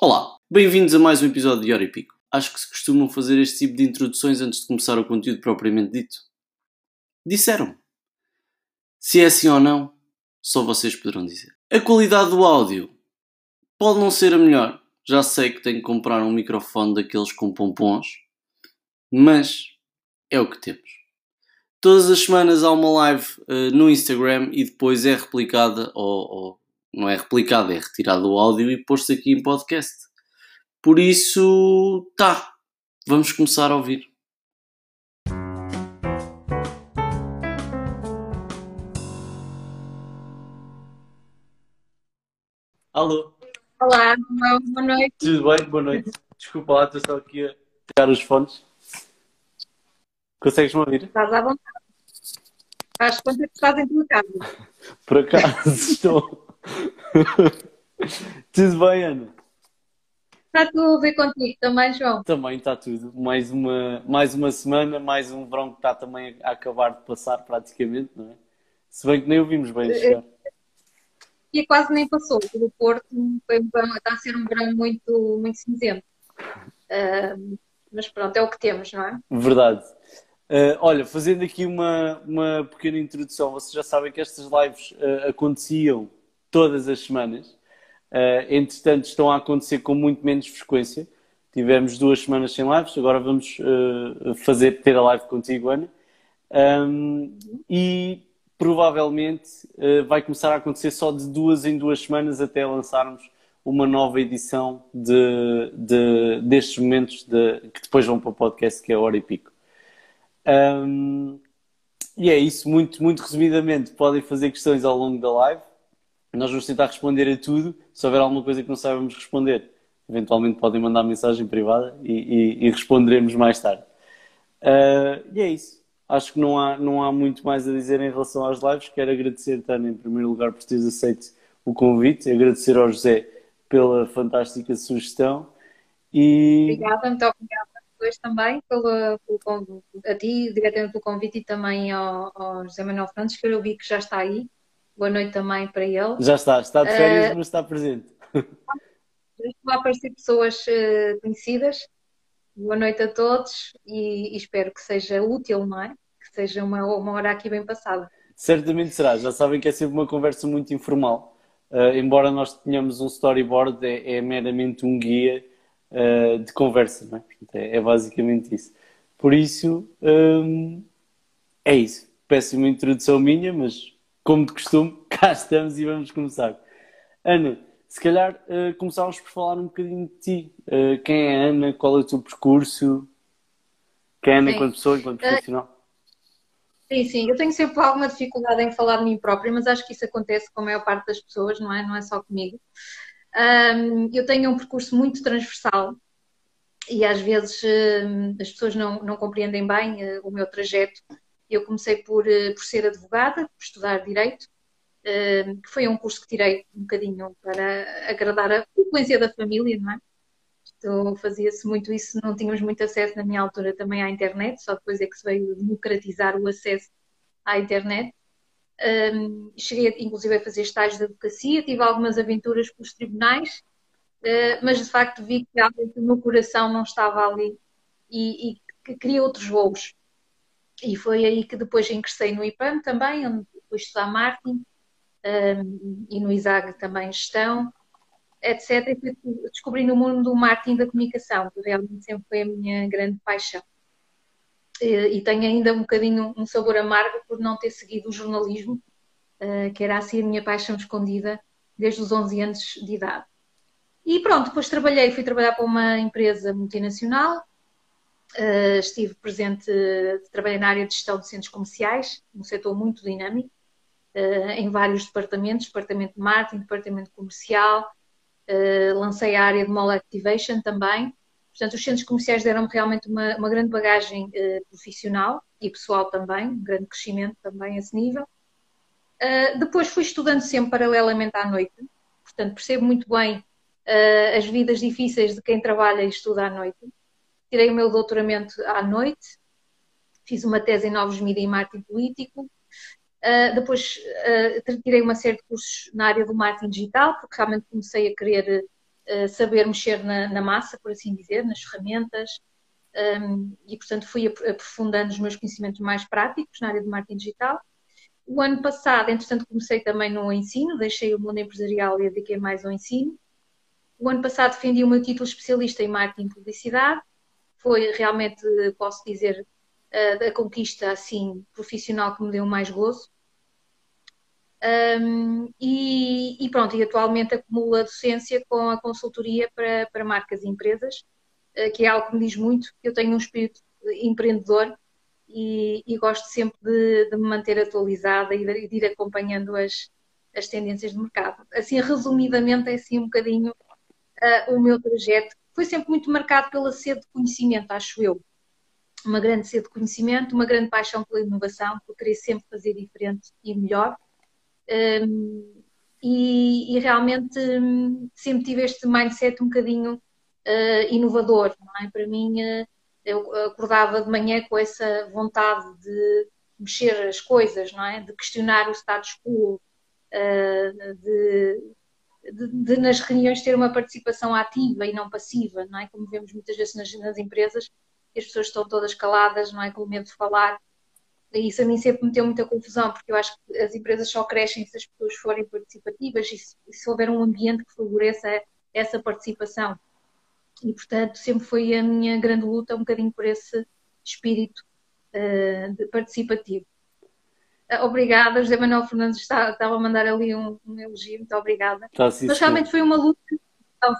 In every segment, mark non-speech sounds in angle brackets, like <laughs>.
Olá, bem-vindos a mais um episódio de Hora e Pico. Acho que se costumam fazer este tipo de introduções antes de começar o conteúdo propriamente dito. Disseram. Se é assim ou não, só vocês poderão dizer. A qualidade do áudio pode não ser a melhor. Já sei que tenho que comprar um microfone daqueles com pompons, mas é o que temos. Todas as semanas há uma live uh, no Instagram e depois é replicada, ou, ou não é replicada, é retirado o áudio e posto aqui em podcast. Por isso, tá, vamos começar a ouvir. Alô? Olá, boa noite. Tudo bem? Boa noite. Desculpa lá, estou só aqui a tirar os fones. Consegues-me ouvir? Estás à vontade. Faz conta que estás em tua casa. Por acaso estou. <laughs> tudo bem, Ana? Está tudo a ver contigo também, João? Também está tudo. Mais uma, mais uma semana, mais um verão que está também a acabar de passar praticamente, não é? Se bem que nem ouvimos bem chegar. E quase nem passou. O Porto foi um verão, está a ser um verão muito, muito cinzento. Uh, mas pronto, é o que temos, não é? Verdade. Uh, olha, fazendo aqui uma, uma pequena introdução, vocês já sabem que estas lives uh, aconteciam todas as semanas. Uh, entretanto, estão a acontecer com muito menos frequência. Tivemos duas semanas sem lives, agora vamos fazer ter a live contigo, Ana. Um, e provavelmente vai começar a acontecer só de duas em duas semanas até lançarmos uma nova edição de, de destes momentos de, que depois vão para o podcast, que é a Hora e Pico. Um, e é isso, muito, muito resumidamente. Podem fazer questões ao longo da live. Nós vamos tentar responder a tudo. Se houver alguma coisa que não saibamos responder, eventualmente podem mandar mensagem privada e, e, e responderemos mais tarde. Uh, e é isso. Acho que não há, não há muito mais a dizer em relação às lives. Quero agradecer, Tânia, em primeiro lugar, por teres aceito o convite. Agradecer ao José pela fantástica sugestão. E... Obrigada, muito obrigada depois também pelo, pelo, a ti, diretamente pelo convite e também ao, ao, José Manuel Fernandes, que eu vi que já está aí. Boa noite também para ele. Já está, está de férias, uh, mas está presente. Estão a aparecer pessoas uh, conhecidas. Boa noite a todos e, e, espero que seja útil, não é? Que seja uma, uma hora aqui bem passada. Certamente será. Já sabem que é sempre uma conversa muito informal. Uh, embora nós tenhamos um storyboard, é, é meramente um guia uh, de conversa, não é? é? é? basicamente isso. Por isso, um, é isso. Péssima introdução minha, mas como de costume, <laughs> cá estamos e vamos começar. Ana, se calhar uh, começávamos por falar um bocadinho de ti. Uh, quem é a Ana? Qual é o teu percurso? Quem é a Ana sim. enquanto pessoa, enquanto profissional? Sim, sim, eu tenho sempre alguma dificuldade em falar de mim própria, mas acho que isso acontece com a maior parte das pessoas, não é? Não é só comigo. Um, eu tenho um percurso muito transversal e às vezes um, as pessoas não, não compreendem bem uh, o meu trajeto. Eu comecei por, uh, por ser advogada, por estudar Direito, uh, que foi um curso que tirei um bocadinho para agradar a frequência da família, não é? Então fazia-se muito isso, não tínhamos muito acesso na minha altura também à internet, só depois é que se veio democratizar o acesso à internet. Um, cheguei inclusive a fazer estágios de advocacia, tive algumas aventuras pelos tribunais, uh, mas de facto vi que realmente o meu coração não estava ali e, e que queria outros voos. E foi aí que depois ingressei no IPAM também, onde fui estudar marketing um, e no ISAG também gestão, etc. E fui descobrindo o mundo do marketing da comunicação, que realmente sempre foi a minha grande paixão e tenho ainda um bocadinho um sabor amargo por não ter seguido o jornalismo, eh, que era assim a minha paixão escondida desde os 11 anos de idade. E pronto, depois trabalhei, fui trabalhar para uma empresa multinacional, eh, estive presente, trabalhei na área de gestão de centros comerciais, um setor muito dinâmico, eh, em vários departamentos, departamento de marketing, departamento comercial, lancei a área de mall activation também, Portanto, os centros comerciais deram-me realmente uma, uma, grande bagagem uh, profissional e pessoal também, um grande crescimento também a esse nível. Uh, depois fui estudando sempre paralelamente à noite, portanto, percebo muito bem uh, as vidas difíceis de quem trabalha e estuda à noite. Tirei o meu doutoramento à noite, fiz uma tese em novos mídia e marketing político. depois tirei uma série de cursos na área do marketing digital, porque realmente comecei a querer uh, saber mexer na, na, massa, por assim dizer, nas ferramentas, um, e portanto fui aprofundando os meus conhecimentos mais práticos na área de marketing digital. O ano passado, entretanto, comecei também no ensino, deixei o mundo empresarial e dediquei mais ao ensino. O ano passado defendi o meu título especialista em marketing e publicidade. Foi realmente, posso dizer, a conquista assim profissional que me deu mais gozo. Um, e, e, pronto, e atualmente acumulo a docência com a consultoria para, para marcas e empresas, uh, que é algo que me diz muito. Eu tenho um espírito empreendedor e, e gosto sempre de, de, me manter atualizada e de, de, ir acompanhando as, as tendências de mercado. Assim, resumidamente, é assim um bocadinho uh, o meu trajeto. Foi sempre muito marcado pela sede de conhecimento, acho eu. Uma grande sede de conhecimento, uma grande paixão pela inovação, por querer sempre fazer diferente e melhor. Um, e, e, realmente um, sempre tive este mindset um bocadinho uh, inovador. É? Para mim, uh, eu acordava de manhã com essa vontade de mexer as coisas, não é? de questionar o status quo, uh, de, de, de, nas reuniões ter uma participação ativa e não passiva, não é? como vemos muitas vezes nas, nas empresas, as pessoas estão todas caladas, não é? com medo de falar e isso a mim sempre me deu muita confusão, porque eu acho que as empresas só crescem se as pessoas forem participativas e se, se houver um ambiente que favoreça essa participação. E, portanto, sempre foi a minha grande luta um bocadinho por esse espírito uh, participativo. Obrigada, José Manuel Fernandes está, estava a mandar ali um, um elogio, muito obrigada. Tá, sim, Mas realmente foi uma luta,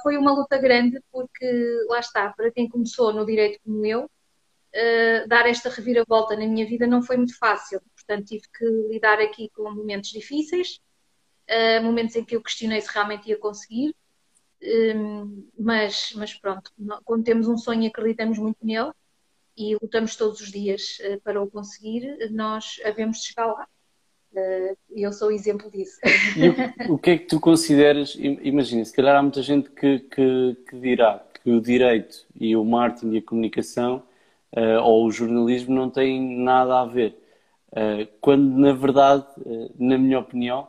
foi uma luta grande, porque lá está, para quem começou no direito como eu, uh, dar esta reviravolta na minha vida não foi muito fácil. Portanto, tive que lidar aqui com momentos difíceis, uh, momentos em que eu questionei se realmente ia conseguir. Um, ehm, mas, mas pronto, quando temos um sonho acreditamos muito nele e lutamos todos os dias uh, para o conseguir, nós havemos de chegar lá. E eu sou exemplo disso. O, o, que é que tu consideras? Imagina, se calhar há muita gente que, que, que dirá que o direito e o marketing e a comunicação uh, ou o jornalismo não têm nada a ver. Quando, na verdade, na minha opinião,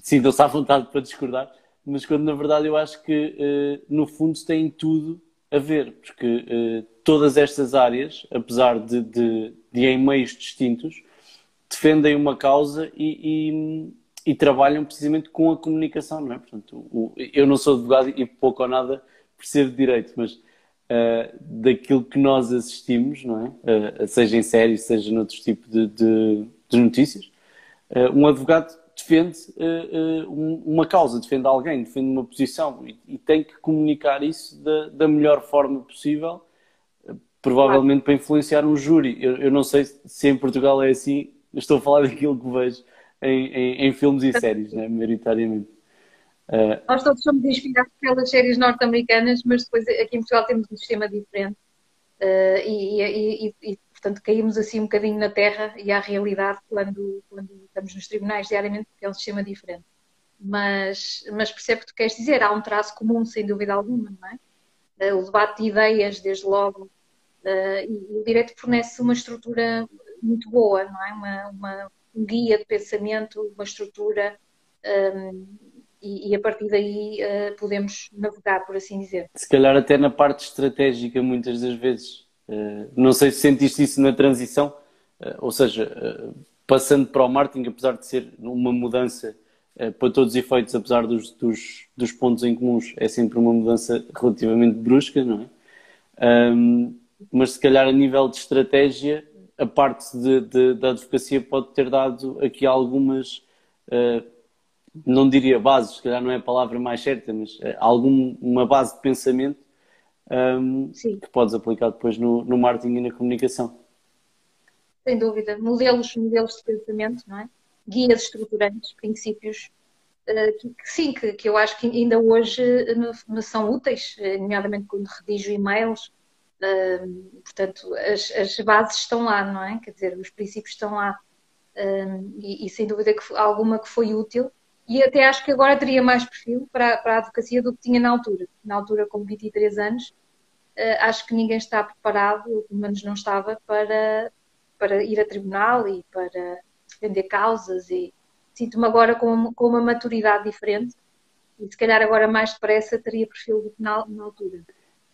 sintam-se à vontade para discordar, mas quando, na verdade, eu acho que, no fundo, têm tudo a ver, porque todas estas áreas, apesar de, de, de, em meios distintos, defendem uma causa e, e, e, trabalham precisamente com a comunicação, não é? Portanto, o, eu não sou advogado e pouco ou nada percebo direito, mas uh, daquilo que nós assistimos, não é? Uh, seja em séries, seja noutros tipos de, de, de notícias. Uh, um advogado defende uma causa, defende alguém, defende uma posição e, e tem que comunicar isso da, da melhor forma possível, provavelmente para influenciar um júri. Eu, eu, não sei se em Portugal é assim, estou a falar daquilo que vejo em, em, em filmes e séries, né, maioritariamente. Uh, Nós todos somos inspirados pelas séries norte-americanas, mas depois aqui em Portugal temos um sistema diferente. Uh, e, e, e, e, portanto, caímos assim um bocadinho na terra e à realidade quando, quando estamos nos tribunais diariamente, porque é um sistema diferente. Mas, mas percebo o que tu queres dizer, há um traço comum, sem dúvida alguma, não é? Uh, o debate de ideias, desde logo, e o direito fornece uma estrutura muito boa, não é? Uma, uma um guia de pensamento, uma estrutura um, e, e, a partir daí uh, podemos navegar, por assim dizer. Se calhar até na parte estratégica, muitas das vezes. Uh, não sei se sentiste isso na transição, uh, ou seja, passando para o marketing, apesar de ser uma mudança para todos os efeitos, apesar dos, dos, dos, pontos em comuns, é sempre uma mudança relativamente brusca, não é? Um, mas se calhar a nível de estratégia, a parte de, de, da advocacia pode ter dado aqui algumas não diria bases, se calhar não é a palavra mais certa, mas é alguma base de pensamento um, que podes aplicar depois no, no marketing e na comunicação. Sem dúvida. Modelos, modelos de pensamento, não é? Guias estruturantes, princípios uh, que, que, sim, que, que, eu acho que ainda hoje me, me são úteis, eh, nomeadamente quando redijo e-mails. Portanto, as, as bases estão lá, não é? Quer dizer, os princípios estão lá. E, e, sem dúvida que alguma que foi útil e até acho que agora teria mais perfil para, para a advocacia do que tinha na altura. Na altura, com 23 anos, uh, acho que ninguém está preparado, ou pelo menos não estava, para, para ir a tribunal e para defender causas. E sinto-me agora com, com uma maturidade diferente E se calhar agora mais depressa teria perfil do que na, na altura.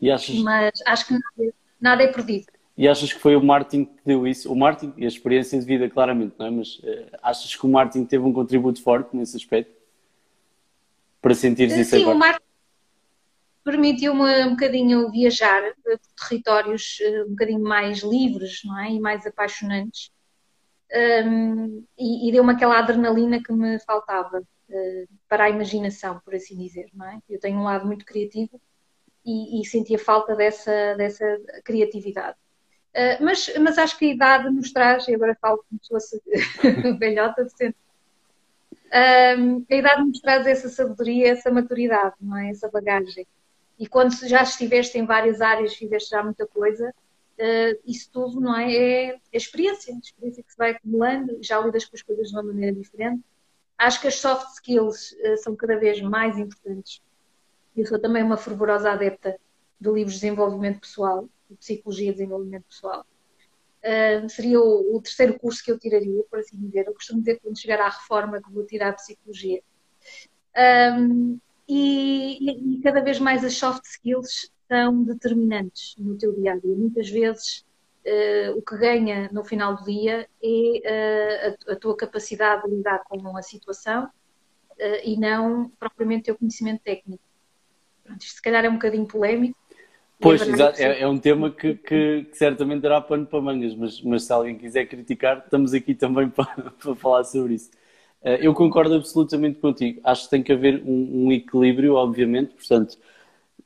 Achas... Mas acho que nada, nada é perdido. E achas que foi o Martin que deu isso? O Martin e a experiência de vida, claramente, não é? Mas uh, achas que o Martin teve um contributo forte nesse aspecto? Para sentir isso Sim, agora? o Martin permitiu-me um bocadinho viajar por territórios eh, um bocadinho mais livres, não é? E mais apaixonantes. Um, e, e deu-me aquela adrenalina que me faltava uh, para a imaginação, por assim dizer, não é? Eu tenho um lado muito criativo e, e sentia falta dessa, dessa criatividade. Uh, mas, mas acho que a idade nos traz, e agora falo como se fosse <laughs> velhota de uh, a idade nos traz essa sabedoria, essa maturidade, não é? essa bagagem. E quando já estiveste em várias áreas, fizeste já muita coisa, uh, isso tudo não é? é, é experiência, a experiência que se vai acumulando, já lidas com as coisas de uma maneira diferente. Acho que as soft skills são cada vez mais importantes eu sou também uma fervorosa adepta de livros de desenvolvimento pessoal, de psicologia e desenvolvimento pessoal. Uh, seria o, o, terceiro curso que eu tiraria, por assim dizer. Eu costumo dizer que quando chegar à reforma que vou tirar a psicologia. Um, e, e, cada vez mais as soft skills são determinantes no teu dia a dia. Muitas vezes uh, o que ganha no final do dia é uh, a, a, tua capacidade de lidar com a situação e não propriamente o teu conhecimento técnico. Isto se calhar é um bocadinho polémico. Pois, exato, é, é, um tema que, que, que, certamente dará pano para mangas, mas, mas se alguém quiser criticar, estamos aqui também <laughs> para, para falar sobre isso. Eh, eu concordo absolutamente contigo. Acho que tem que haver um, um equilíbrio, obviamente. Portanto,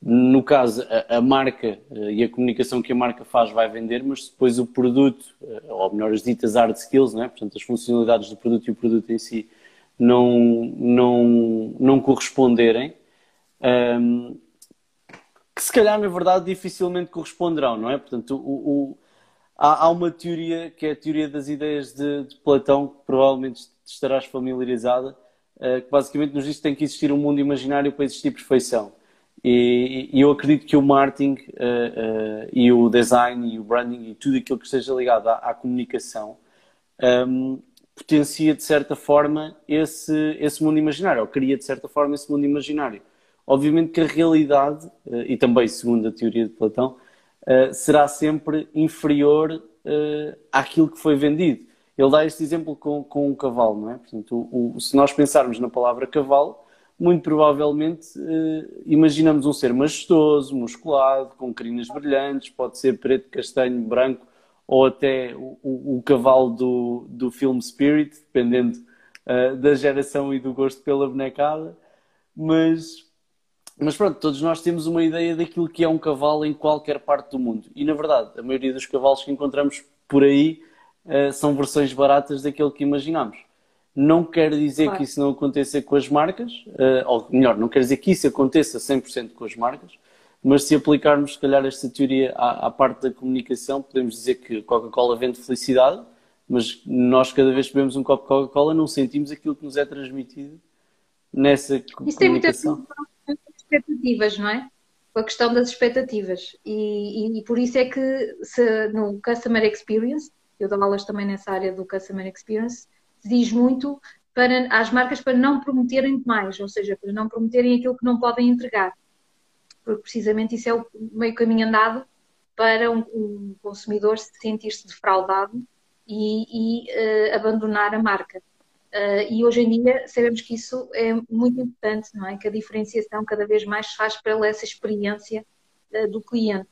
no caso, a, a, marca eh, e a comunicação que a marca faz vai vender, mas depois o produto, eh, ou melhor, as ditas hard skills, né? portanto, as funcionalidades do produto e o produto em si não, não, não corresponderem, um, que se calhar, na verdade, dificilmente corresponderão, não é? Portanto, o, o, há, há, uma teoria, que é a teoria das ideias de, de Platão, que provavelmente estarás familiarizada, uh, que basicamente nos diz que tem que existir um mundo imaginário para existir perfeição. E, e eu acredito que o marketing uh, uh, e o design e o branding e tudo aquilo que esteja ligado à, à comunicação um, potencia, de certa forma, esse, esse mundo imaginário, ou cria, de certa forma, esse mundo imaginário. Obviamente que a realidade, eh, e também segundo a teoria de Platão, eh, será sempre inferior eh, àquilo que foi vendido. Ele dá este exemplo com, com um cavalo, não é? Portanto, o, se nós pensarmos na palavra cavalo, muito provavelmente imaginamos um ser majestoso, musculado, com crinas brilhantes, pode ser preto, castanho, branco, ou até o, o, o cavalo do, do filme Spirit, dependendo da geração e do gosto pela bonecada. Mas mas pronto, todos nós temos uma ideia daquilo que é um cavalo em qualquer parte do mundo. E na verdade, a maioria dos cavalos que encontramos por aí uh, são versões baratas daquilo que imaginamos. Não quer dizer claro. que isso não aconteça com as marcas, uh, ou melhor, não quer dizer que isso aconteça 100% com as marcas, mas se aplicarmos, se calhar, esta teoria à, à parte da comunicação, podemos dizer que Coca-Cola vende felicidade, mas nós, cada vez que bebemos um copo de Coca-Cola, não sentimos aquilo que nos é transmitido nessa isso comunicação. Tem expectativas, não é? Com a questão das expectativas. E, e, e, por isso é que se, no Customer Experience, eu dou aulas também nessa área do Customer Experience, diz muito para as marcas para não prometerem demais, ou seja, para não prometerem aquilo que não podem entregar. Porque precisamente isso é o meio caminho andado para um, um consumidor se sentir-se defraudado e, e uh, abandonar a marca. Uh, e hoje em dia sabemos que isso é muito importante, não é? Que a diferenciação cada vez mais se faz pela essa experiência uh, do cliente,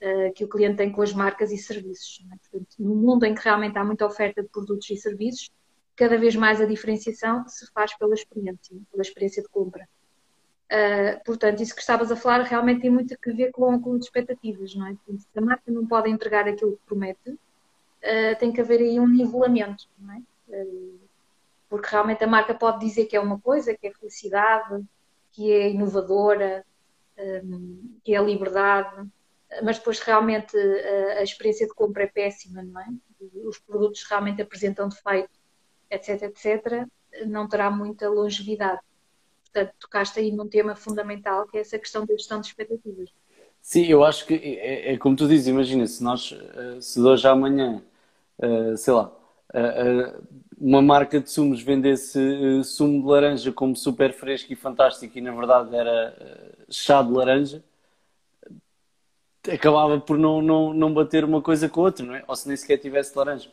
uh, que o cliente tem com as marcas e serviços. É? Portanto, no mundo em que realmente há muita oferta de produtos e serviços, cada vez mais a diferenciação se faz pela experiência, pela experiência de compra. portanto, isso que estavas a falar realmente tem muito a ver com, com as expectativas, não é? Portanto, se a marca não pode entregar aquilo que promete, tem que haver aí um nivelamento, não é? Porque realmente a marca pode dizer que é uma coisa, que é felicidade, que é inovadora, hum, que é liberdade, mas depois realmente a experiência de compra é péssima, não é? Os produtos realmente apresentam defeito, etc, etc, não terá muita longevidade. Portanto, tocaste aí num tema fundamental que é essa questão da gestão de expectativas. Sim, eu acho que é, é como tu dizes, imagina, se nós, eh, se de hoje à amanhã, eh, sei lá, uma marca de sumos vendesse uh, sumo de laranja como super fresco e fantástico e na verdade era uh, chá de laranja, acabava por não, não, não bater uma coisa com a outra, não é? Ou se nem sequer tivesse laranja.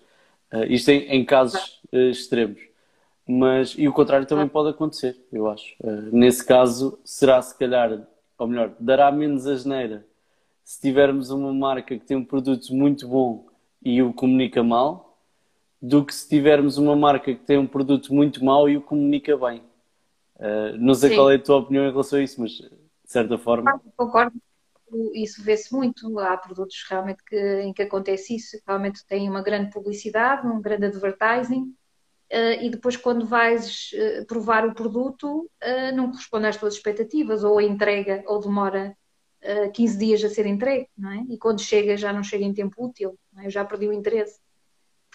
Uh, isto em, em casos extremos. Mas, e o contrário também pode acontecer, eu acho. nesse caso, será se calhar, ou melhor, dará menos asneira se tivermos uma marca que tem um produto muito bom e o comunica mal, do que se tivermos uma marca que tem um produto muito mau e o comunica bem. Uh, não sei Sim. qual é a tua opinião em relação a isso, mas de certa forma. Concordo, isso vê-se muito. Há produtos realmente que, em que acontece isso, realmente tem uma grande publicidade, um grande advertising, uh, e depois, quando vais uh, provar o produto, não corresponde às tuas expectativas, ou a entrega, ou demora 15 dias a ser entregue, não é? E quando chega, já não chega em tempo útil, é? eu já perdi o interesse.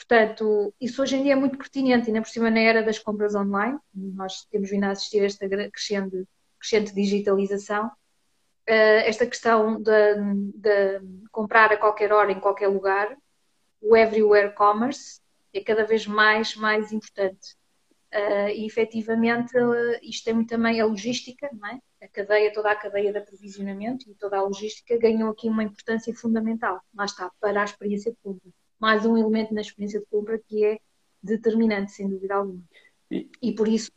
Portanto, isso hoje em dia é muito pertinente, ainda por cima na era das compras online, nós temos vindo a assistir a esta crescente, crescente digitalização, eh, esta questão de, de, comprar a qualquer hora, em qualquer lugar, o everywhere commerce é cada vez mais, mais importante. Uh, e efetivamente isto tem também a logística, não é? a cadeia, toda a cadeia de aprovisionamento e toda a logística ganham aqui uma importância fundamental, lá está, para a experiência compra mais um elemento na experiência de compra que é determinante, sem dúvida alguma. E, e por isso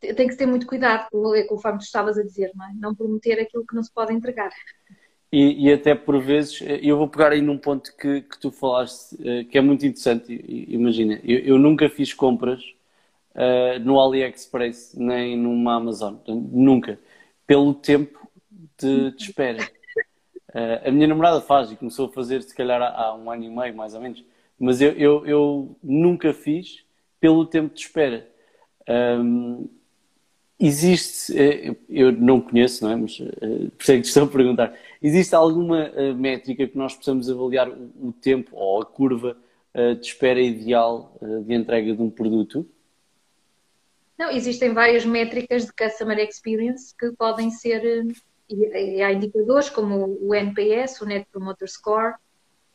tem que ter muito cuidado, conforme tu estavas a dizer, não, é? não prometer aquilo que não se pode entregar. E, e, até por vezes, eu vou pegar aí num ponto que, que tu falaste, eh, que é muito interessante. Imagina, eu, eu nunca fiz compras uh, no AliExpress nem numa Amazon, nunca, pelo tempo de, de espera. Uh, a minha namorada faz e começou a fazer se calhar há, há um ano e meio, mais ou menos. Mas eu, eu, eu nunca fiz pelo tempo de espera. Um, existe, eh, eu não conheço, não é? Mas uh, por isso é que estou a perguntar. Existe alguma métrica que nós possamos avaliar o, o tempo ou a curva de espera ideal de entrega de um produto? Não, existem várias métricas de Customer Experience que podem ser e, há indicadores como o NPS, o Net Promoter Score,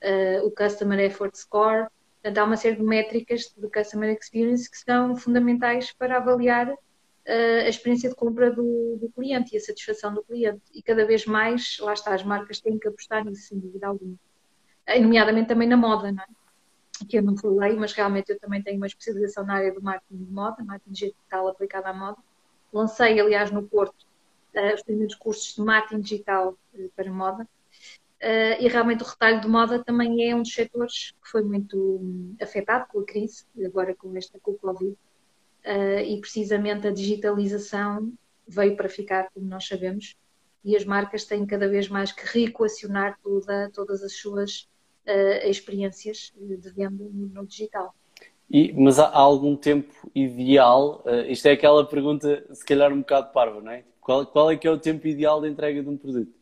uh, o Customer Effort Score. Portanto, há uma série de métricas de Customer Experience que são fundamentais para avaliar uh, a experiência de compra do, do, cliente e a satisfação do cliente. E cada vez mais, lá está, as marcas têm que apostar nisso, sem dúvida alguma. E, nomeadamente também na moda, não é? que eu não falei, mas realmente eu também tenho uma especialização na área do marketing de moda, marketing digital aplicado à moda. Lancei, aliás, no Porto, os primeiros cursos de marketing digital uh, para moda. Uh, e realmente o retalho de moda também é um dos setores que foi muito um, afetado com a crise, agora com esta com o Covid. e precisamente a digitalização veio para ficar, como nós sabemos, e as marcas têm cada vez mais que reequacionar toda, todas as suas experiências de venda no, no digital. E, mas há, há algum tempo ideal? Uh, isto é aquela pergunta, se calhar um bocado parva, não é? Qual, qual é que é o tempo ideal de entrega de um produto?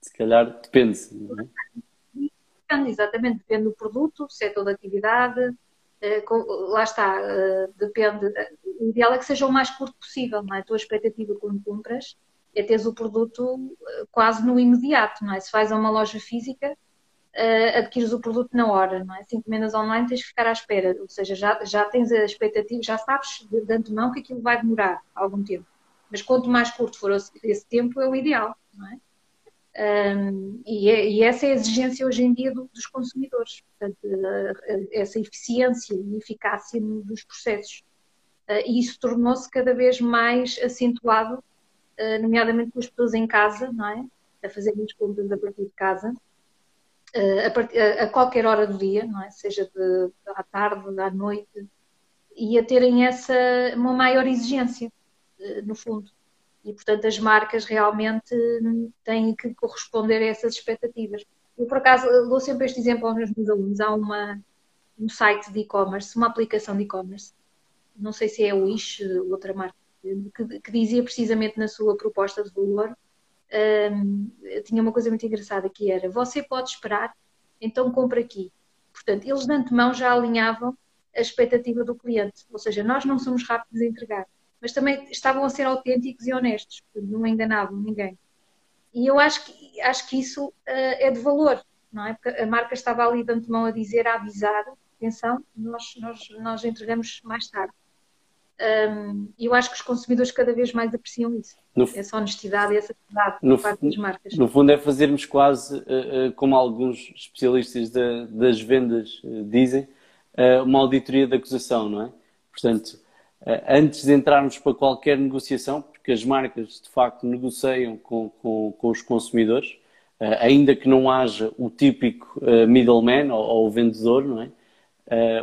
Se calhar depende. É? Depende, exatamente, depende do produto, setor de atividade, eh, lá está, eh, depende. O ideal é que seja o mais curto possível, não é? A tua expectativa quando compras é teres o produto eh, quase no imediato, não é? Se vais a uma loja física, adquires o produto na hora, não é? Se encomendas online tens que ficar à espera, ou seja, já, já tens a expectativa, já sabes de antemão que aquilo vai demorar algum tempo. Mas quanto mais curto for esse tempo, é o ideal, não é? Um, e, é, e, essa é a exigência hoje em dia do, dos consumidores, portanto, essa eficiência e eficácia dos processos. Uh, e isso tornou-se cada vez mais acentuado, uh, nomeadamente com as pessoas em casa, não é? A fazerem as compras a partir de casa, uh, a, part a, qualquer hora do dia, não é? Seja de, à tarde, à noite, e a terem essa uma maior exigência. Eh, no fundo. E, portanto, as marcas realmente têm que corresponder a essas expectativas. Eu, por acaso, dou sempre este exemplo aos meus alunos. Há uma, um site de e-commerce, uma aplicação de e-commerce, não sei se é o Wish, outra marca, que, que dizia precisamente na sua proposta de valor, um, tinha uma coisa muito engraçada que era, você pode esperar, então compra aqui. Portanto, eles de antemão já alinhavam a expectativa do cliente, ou seja, nós não somos rápidos a entregar mas também estavam a ser autênticos e honestos, não enganavam ninguém. E eu acho que, acho que isso uh, é de valor, não é? Porque a marca estava ali de antemão a dizer, a avisar, atenção, nós, nós, nós entregamos mais tarde. Um, eu acho que os consumidores cada vez mais apreciam isso. No, essa honestidade e essa verdade por parte das marcas. No fundo, é fazermos quase, uh, uh, como alguns especialistas da, das vendas dizem, uma auditoria de acusação, não é? Portanto, antes de entrarmos para qualquer negociação, porque as marcas de facto negociam com, com, com os consumidores, ainda que não haja o típico middleman ou, ou vendedor, não é?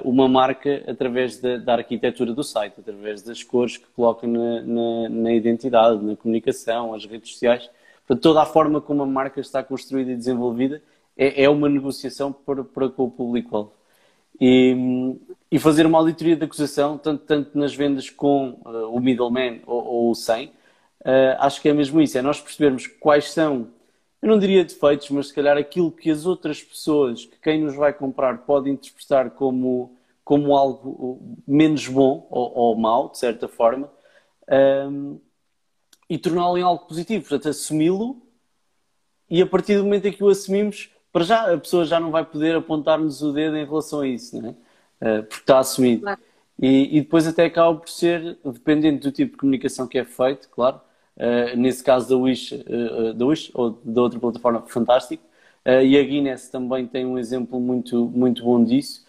uma marca através da, da, arquitetura do site, através das cores que coloca na, na, na, identidade, na comunicação, as redes sociais. Toda a forma como a marca está construída e desenvolvida é, é uma negociação para, para com o público-alvo. E, e, fazer uma auditoria de acusação, tanto, tanto nas vendas com uh, o middleman ou, ou sem, uh, acho que é mesmo isso, é nós percebermos quais são eu não diria defeitos, mas se calhar aquilo que as outras pessoas, que quem nos vai comprar, pode interpretar como, como algo menos bom ou, ou mau, de certa forma, um, e torná-lo em algo positivo. Portanto, assumi-lo e a partir do momento em que o assumimos, para já a pessoa já não vai poder apontar-nos o dedo em relação a isso, não é? Uh, porque está assumido. Claro. E, e, depois até acaba por ser, dependendo do tipo de comunicação que é feito, claro, uh, nesse caso da Wish, uh, da Wish ou da outra plataforma, fantástico. E a Guinness também tem um exemplo muito, muito bom disso,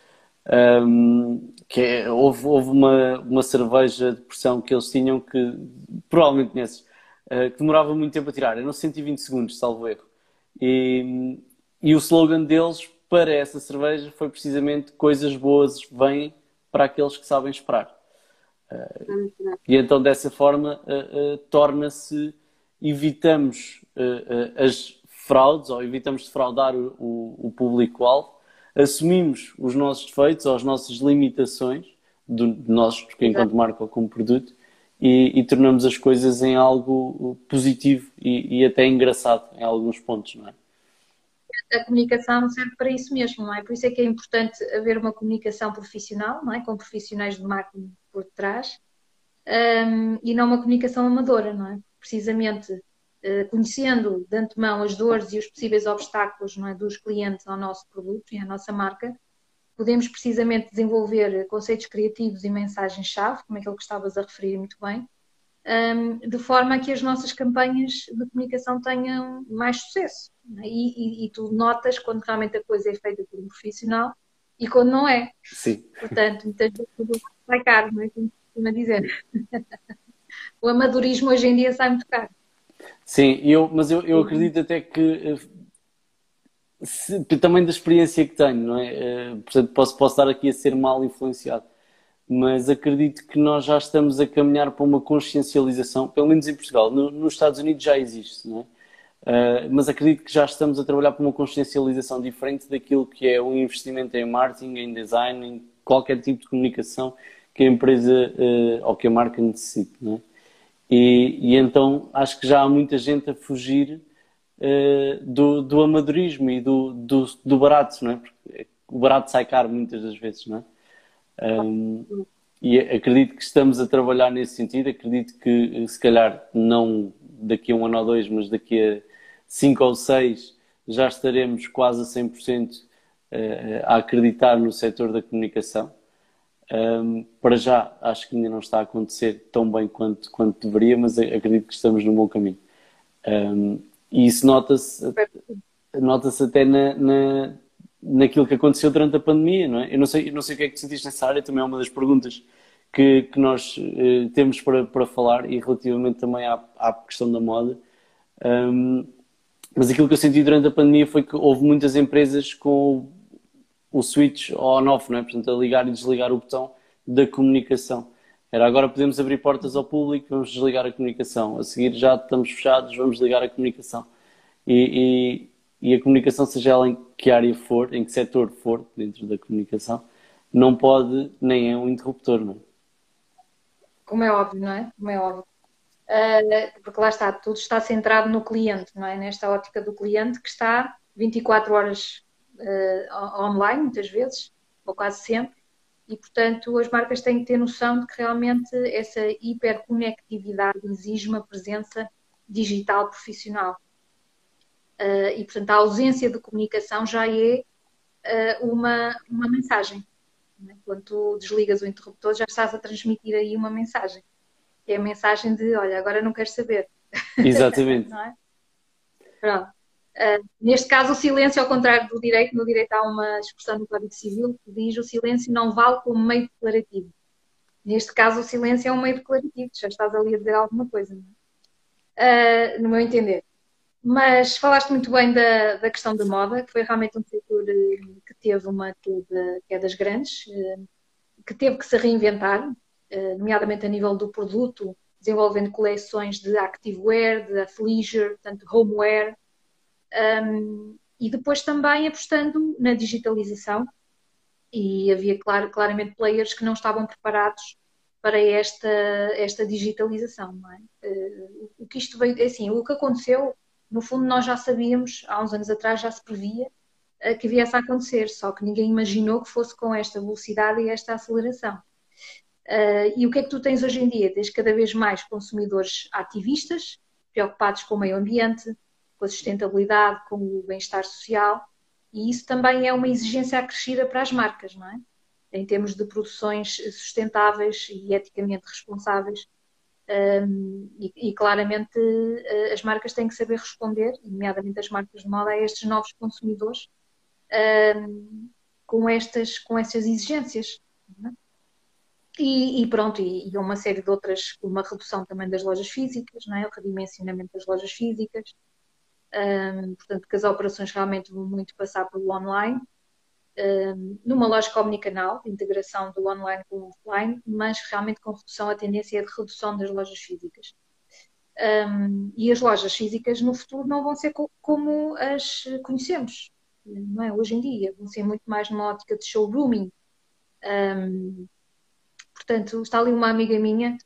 um, ehm, que é, houve, houve uma, uma cerveja de pressão que eles tinham que provavelmente conheces, que demorava muito tempo a tirar, eram 120 segundos, salvo erro. E, e o slogan deles para essa cerveja foi precisamente coisas boas vêm para aqueles que sabem esperar. Uh, e então, dessa forma, uh, uh, torna-se, evitamos as fraudes ou evitamos defraudar o, o, o público-alvo, assumimos os nossos defeitos ou as nossas limitações, do, de nós, enquanto marca como produto, e, e, tornamos as coisas em algo positivo e, e, até engraçado em alguns pontos, não é? A comunicação serve para isso mesmo, não é? Por isso é que é importante haver uma comunicação profissional, não é? Com profissionais de marketing por trás um, e não uma comunicação amadora, não é? Precisamente uh, conhecendo de antemão as dores e os possíveis obstáculos não é, dos clientes ao nosso produto e à nossa marca, podemos precisamente desenvolver conceitos criativos e mensagens-chave, como aquilo que estavas a referir muito bem, de forma a que as nossas campanhas de comunicação tenham mais sucesso. É? E, e, e, tu notas quando realmente a coisa é feita por um profissional e quando não é. Sim. Portanto, muitas vezes sai caro, não é? Como costuma dizer. <laughs> o amadorismo hoje em dia sai muito caro. Sim, eu, mas eu, eu acredito até que se, também da experiência que tenho, não é? Eh, portanto, posso, posso estar aqui a ser mal influenciado, mas acredito que nós já estamos a caminhar para uma consciencialização, pelo menos em Portugal. No, nos Estados Unidos já existe, não é? Uh, mas acredito que já estamos a trabalhar para uma consciencialização diferente daquilo que é um investimento em marketing, em design, em qualquer tipo de comunicação que a empresa uh, ou que a marca necessite. Não é? e, e, então acho que já há muita gente a fugir uh, do, do amadorismo e do, do, do, barato, não é? Porque o barato sai caro muitas das vezes, não é? Um, e acredito que estamos a trabalhar nesse sentido. Acredito que, se calhar, não daqui a um ano ou dois, mas daqui a cinco ou seis, já estaremos quase a 100% eh, a acreditar no setor da comunicação. Um, para já, acho que ainda não está a acontecer tão bem quanto, quanto deveria, mas acredito que estamos no bom caminho. Um, e isso nota-se nota até na, na, naquilo que aconteceu durante a pandemia, não é? Eu não sei, eu não sei o que é que te sentiste nessa área, também é uma das perguntas que, que nós uh, temos para, para falar e relativamente também à, à questão da moda. Um, mas aquilo que eu senti durante a pandemia foi que houve muitas empresas com o switch on-off, não é? Portanto, a ligar e desligar o botão da comunicação. Era agora podemos abrir portas ao público, vamos desligar a comunicação. A seguir já estamos fechados, vamos ligar a comunicação. E, e, a comunicação, seja ela em que área for, em que setor for dentro da comunicação, não pode, nem é um interruptor, não é? Como é óbvio, não é? Como é óbvio. Uh, porque lá está, tudo está centrado no cliente, não é? Nesta ótica do cliente que está 24 horas uh, online, muitas vezes, ou quase sempre, e portanto as marcas têm que ter noção de que realmente essa hiperconectividade exige uma presença digital profissional. Uh, e portanto a ausência de comunicação já é uh, uma, uma mensagem. É? Quando tu desligas o interruptor, já estás a transmitir aí uma mensagem. Que é a mensagem de, olha, agora não quero saber. <laughs> Exatamente. não é? Pronto. Uh, neste caso, o silêncio, ao contrário do direito, no direito há uma expressão no Código Civil que diz o silêncio não vale como meio declarativo. Neste caso, o silêncio é um meio declarativo, já estás ali a dizer alguma coisa, é? uh, no meu entender. Mas falaste muito bem da, da questão da moda, que foi realmente um setor eh, que teve uma queda das grandes, que teve que se reinventar, nomeadamente a nível do produto, desenvolvendo coleções de activewear, de athleisure, portanto homeware, um, e depois também apostando na digitalização. E havia claro, claramente players que não estavam preparados para esta, esta digitalização. É? O que isto veio, é assim, o que aconteceu, no fundo, nós já sabíamos, há uns anos atrás já se previa uh, que viesse a acontecer, só que ninguém imaginou que fosse com esta velocidade e esta aceleração. Uh, e o que é que tu tens hoje em dia? Tens cada vez mais consumidores ativistas, preocupados com o meio ambiente, com a sustentabilidade, com o bem-estar social, e isso também é uma exigência acrescida para as marcas, não é? Em termos de produções sustentáveis e eticamente responsáveis. Um, e, e, claramente uh, as marcas têm que saber responder, nomeadamente as marcas de moda, a estes novos consumidores um, com, estas, com estas exigências. É? E, e, pronto, e, e, uma série de outras, uma redução também das lojas físicas, não é? o redimensionamento das lojas físicas, um, portanto, que as operações realmente vão muito passar pelo online, numa lógica omnicanal, de integração do online com o offline, mas realmente com redução, a tendência é de redução das lojas físicas. Um, e as lojas físicas no futuro não vão ser co como as conhecemos, não é? Hoje em dia, vão ser muito mais numa ótica de showrooming. Um, portanto, está ali uma amiga minha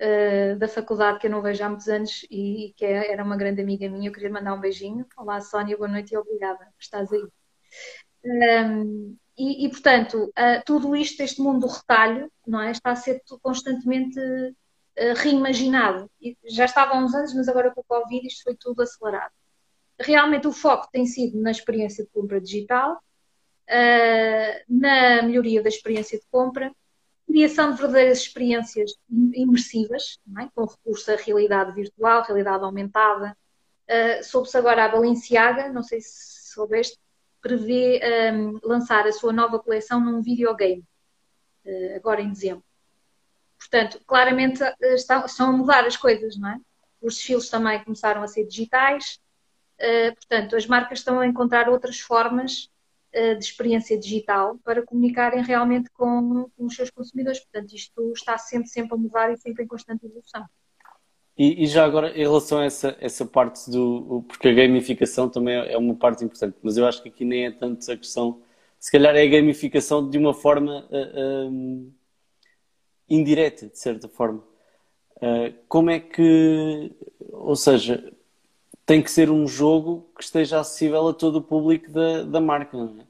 uh, da faculdade que eu não vejo há muitos anos e, que é, era uma grande amiga minha. Eu queria mandar um beijinho. Olá, Sónia, boa noite e obrigada por estás aí. E, e, portanto, uh, tudo isto, este mundo do retalho, não é? Está a ser constantemente uh, reimaginado. E já estava há uns anos, mas agora com o Covid isto foi tudo acelerado. Realmente o foco tem sido na experiência de compra digital, uh, na melhoria da experiência de compra criação de verdadeiras experiências imersivas, é? com recurso à realidade virtual, realidade aumentada. Uh, Soube-se agora a Balenciaga, não sei se soubeste, prevê um, lançar a sua nova coleção num videogame, uh, agora em dezembro. Portanto, claramente uh, estão, estão, a mudar as coisas, não é? Os desfiles também começaram a ser digitais, uh, portanto, as marcas estão a encontrar outras formas eh, de experiência digital para comunicarem realmente com, com, os seus consumidores. Portanto, isto está sempre, sempre a mudar e sempre em constante evolução. E, e já agora, em relação a essa, essa parte do. Porque a gamificação também é uma parte importante, mas eu acho que aqui nem é tanto a questão. Se calhar é a gamificação de uma forma uh, eh, um, indireta, de certa forma. Uh, como é que. Ou seja, tem que ser um jogo que esteja acessível a todo o público da, da marca, não é?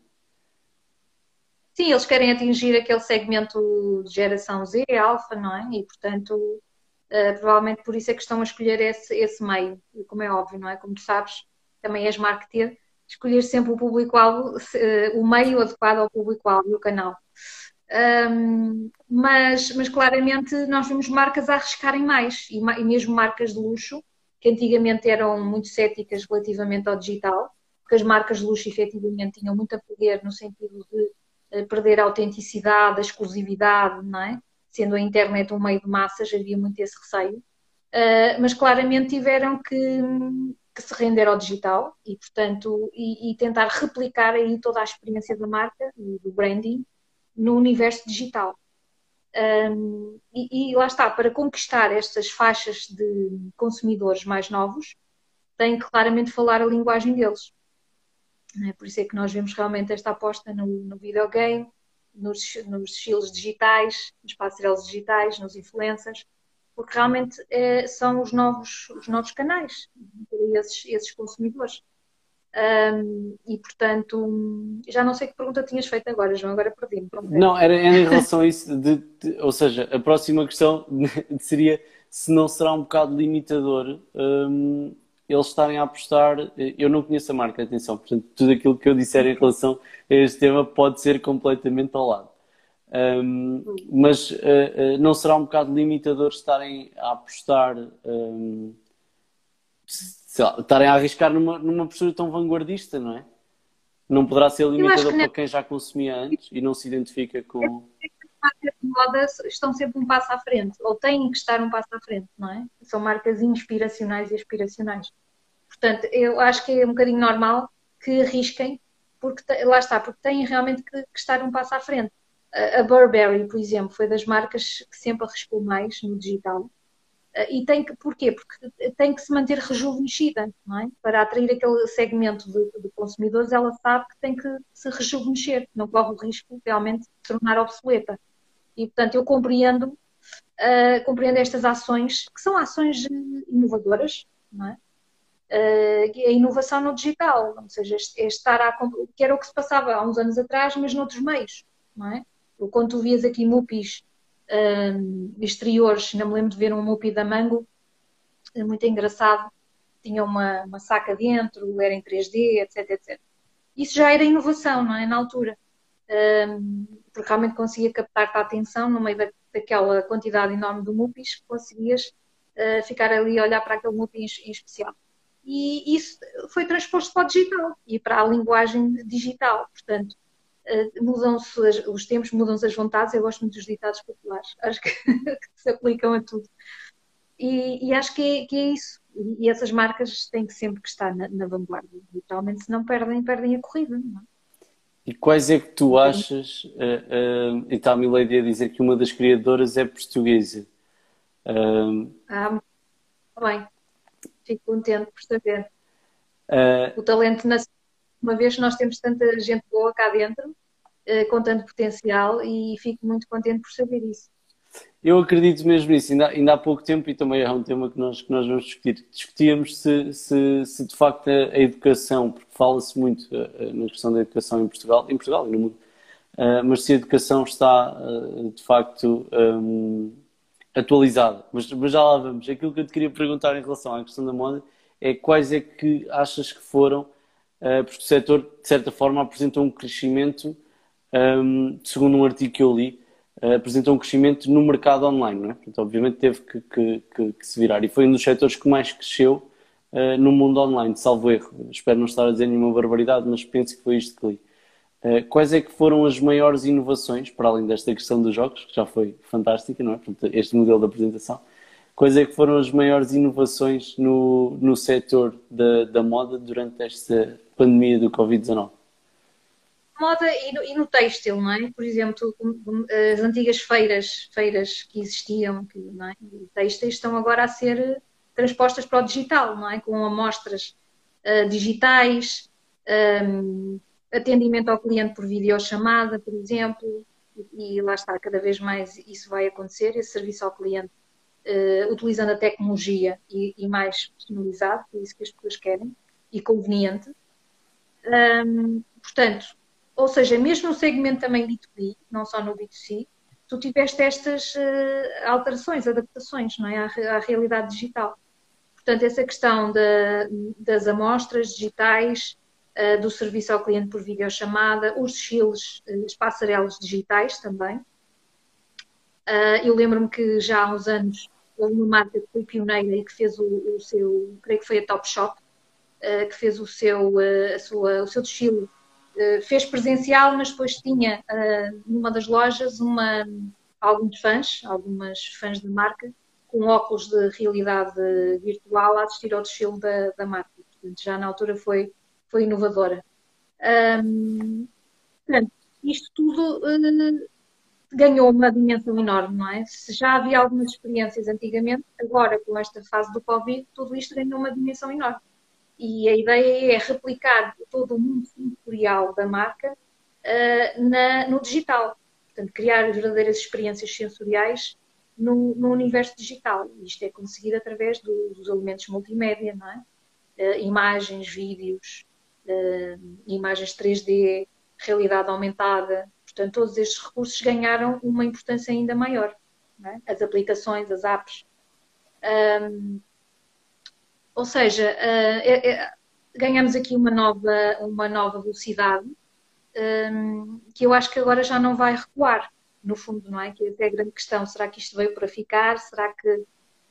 Sim, eles querem atingir aquele segmento de geração Z, alfa, não é? E, portanto, uh, provavelmente por isso é que estão a escolher esse, esse meio, como é óbvio, não é? Como tu sabes, também és marketer, escolher sempre o público-alvo, uh, o meio adequado ao público-alvo e o canal. Um, mas, mas claramente nós vemos marcas a arriscarem mais, e, e mesmo marcas de luxo, que antigamente eram muito céticas relativamente ao digital, porque as marcas de luxo efetivamente tinham muito a perder no sentido de eh, perder a autenticidade, a exclusividade, não é? Sendo a internet um meio de massas, havia muito esse receio. Uh, mas claramente tiveram que, que, se render ao digital e, portanto, e, e, tentar replicar aí toda a experiência da marca e do branding no universo digital. Um, e, e, lá está, para conquistar estas faixas de consumidores mais novos, tem que claramente falar a linguagem deles. É por isso é que nós vemos realmente esta aposta no, no videogame, nos, nos estilos digitais, nos passarelos digitais, nos influencers, porque realmente é, são os novos, os novos canais para esses, esses consumidores. Um, e portanto, já não sei que pergunta tinhas feito agora, João, agora perdi-me. Não, era, era, em relação a isso, de, de, ou seja, a próxima questão <laughs> seria se não será um bocado limitador um, eles estarem a apostar. Eu não conheço a marca, atenção, portanto, tudo aquilo que eu disser em relação a este tema pode ser completamente ao lado. Um, mas uh, uh, não será um bocado limitador estarem a apostar, um, lá, estarem a arriscar numa, numa postura tão vanguardista, não é? Não poderá ser limitador que para quem já consumia antes e não se identifica com. As marcas de moda estão sempre um passo à frente, ou têm que estar um passo à frente, não é? São marcas inspiracionais e aspiracionais. Portanto, eu acho que é um bocadinho normal que arrisquem, porque lá está, porque têm realmente que, que estar um passo à frente a Burberry, por exemplo, foi das marcas que sempre arriscou mais no digital. Eh, e tem que, porquê? Porque tem que se manter rejuvenescida, não é? Para atrair aquele segmento de, de, consumidores, ela sabe que tem que se rejuvenescer, não corre o risco realmente de se tornar obsoleta. E, portanto, eu compreendo, uh, compreendo estas ações, que são ações inovadoras, não é? Uh, a inovação no digital, ou seja, é estar a, que era o que se passava há uns anos atrás, mas noutros meios, não é? Quando tu vias aqui mupis um, exteriores, ainda me lembro de ver um mupi da Mango, é muito engraçado, tinha uma, uma saca dentro, era em 3D, etc, etc. Isso já era inovação, não é? Na altura. Um, porque realmente conseguia captar-te a atenção no meio da, daquela quantidade enorme de mupis conseguias uh, ficar ali a olhar para aquele mupi em, em especial. E isso foi transposto para o digital e para a linguagem digital. Portanto, eh, mudam-se os tempos, mudam-se as vontades. Eu gosto muito dos ditados populares, acho que, <laughs> que se aplicam a tudo. E, e acho que é, que é, isso. E essas marcas têm que sempre que estar na, na vanguarda, literalmente, se não perdem, perdem a corrida. É? E quais é que tu achas, uh, uh, e está a Milady a dizer que uma das criadoras é portuguesa? Uh, ah, bem. Fico contente por saber. Uh, o talento nacional uma vez nós temos tanta gente boa cá dentro, eh, com tanto potencial, e fico muito contente por saber isso. Eu acredito mesmo nisso. Ainda, ainda há pouco tempo, e também é um tema que nós, que nós vamos discutir, discutíamos se, se, se de facto a, educação, porque fala-se muito uh, na questão da educação em Portugal, em Portugal e no mundo, mas se a educação está de facto um, atualizada. Mas, mas já lá vamos. Aquilo que eu te queria perguntar em relação à questão da moda é quais é que achas que foram eh, porque o setor, de certa forma, apresentou um crescimento, um, segundo um artigo que eu li, uh, apresentou um crescimento no mercado online, não é? Portanto, obviamente teve que, que, que, que, se virar. E foi um dos setores que mais cresceu uh, no mundo online, salvo erro. Espero não estar a dizer nenhuma barbaridade, mas penso que foi isto que li. Uh, quais é que foram as maiores inovações, para além desta questão dos jogos, que já foi fantástica, não é? Este modelo de apresentação, Quais é que foram as maiores inovações no, no setor da, da moda durante esta pandemia do Covid-19? Moda e no, e no têxtil, não é? Por exemplo, as antigas feiras, feiras que existiam, que, não é? têxteis estão agora a ser transpostas para o digital, não é? Com amostras uh, digitais, um, atendimento ao cliente por videochamada, por exemplo, e, lá está, cada vez mais isso vai acontecer, esse serviço ao cliente uh, utilizando a tecnologia e, e, mais personalizado, é isso que as pessoas querem, e conveniente. Um, portanto, ou seja, mesmo no segmento também B2B, não só no B2C, tu tiveste estas uh, alterações, adaptações não é? à, à, realidade digital. Portanto, essa questão da, das amostras digitais, uh, do serviço ao cliente por videochamada, os desfiles, uh, as passarelas digitais também. eu lembro-me que já há uns anos houve uma marca que foi pioneira e que fez o, o seu, creio que foi a Top Shop, que fez o seu, a sua, o seu desfile. Fez presencial, mas depois tinha numa das lojas uma, alguns fãs, algumas fãs da marca, com óculos de realidade virtual a assistir ao desfile da, da marca. Portanto, já na altura foi, foi inovadora. Um, portanto, isto tudo ganhou uma dimensão enorme, não é? Se já havia algumas experiências antigamente, agora com esta fase do Covid, tudo isto ganhou uma dimensão enorme. E a ideia é replicar todo o mundo sensorial da marca uh, na, no digital. Portanto, criar verdadeiras experiências sensoriais no, no universo digital. Isto é conseguido através do, dos elementos multimédia, não é? Uh, imagens, vídeos, uh, imagens 3D, realidade aumentada, Portanto, todos estes recursos ganharam uma importância ainda maior. É? As aplicações, as apps. Um, ou seja, uh, é, é, ganhamos aqui uma nova, uma nova velocidade um, que eu acho que agora já não vai recuar. no fundo, não é? Que é a grande questão. Será que isto veio para ficar? Será que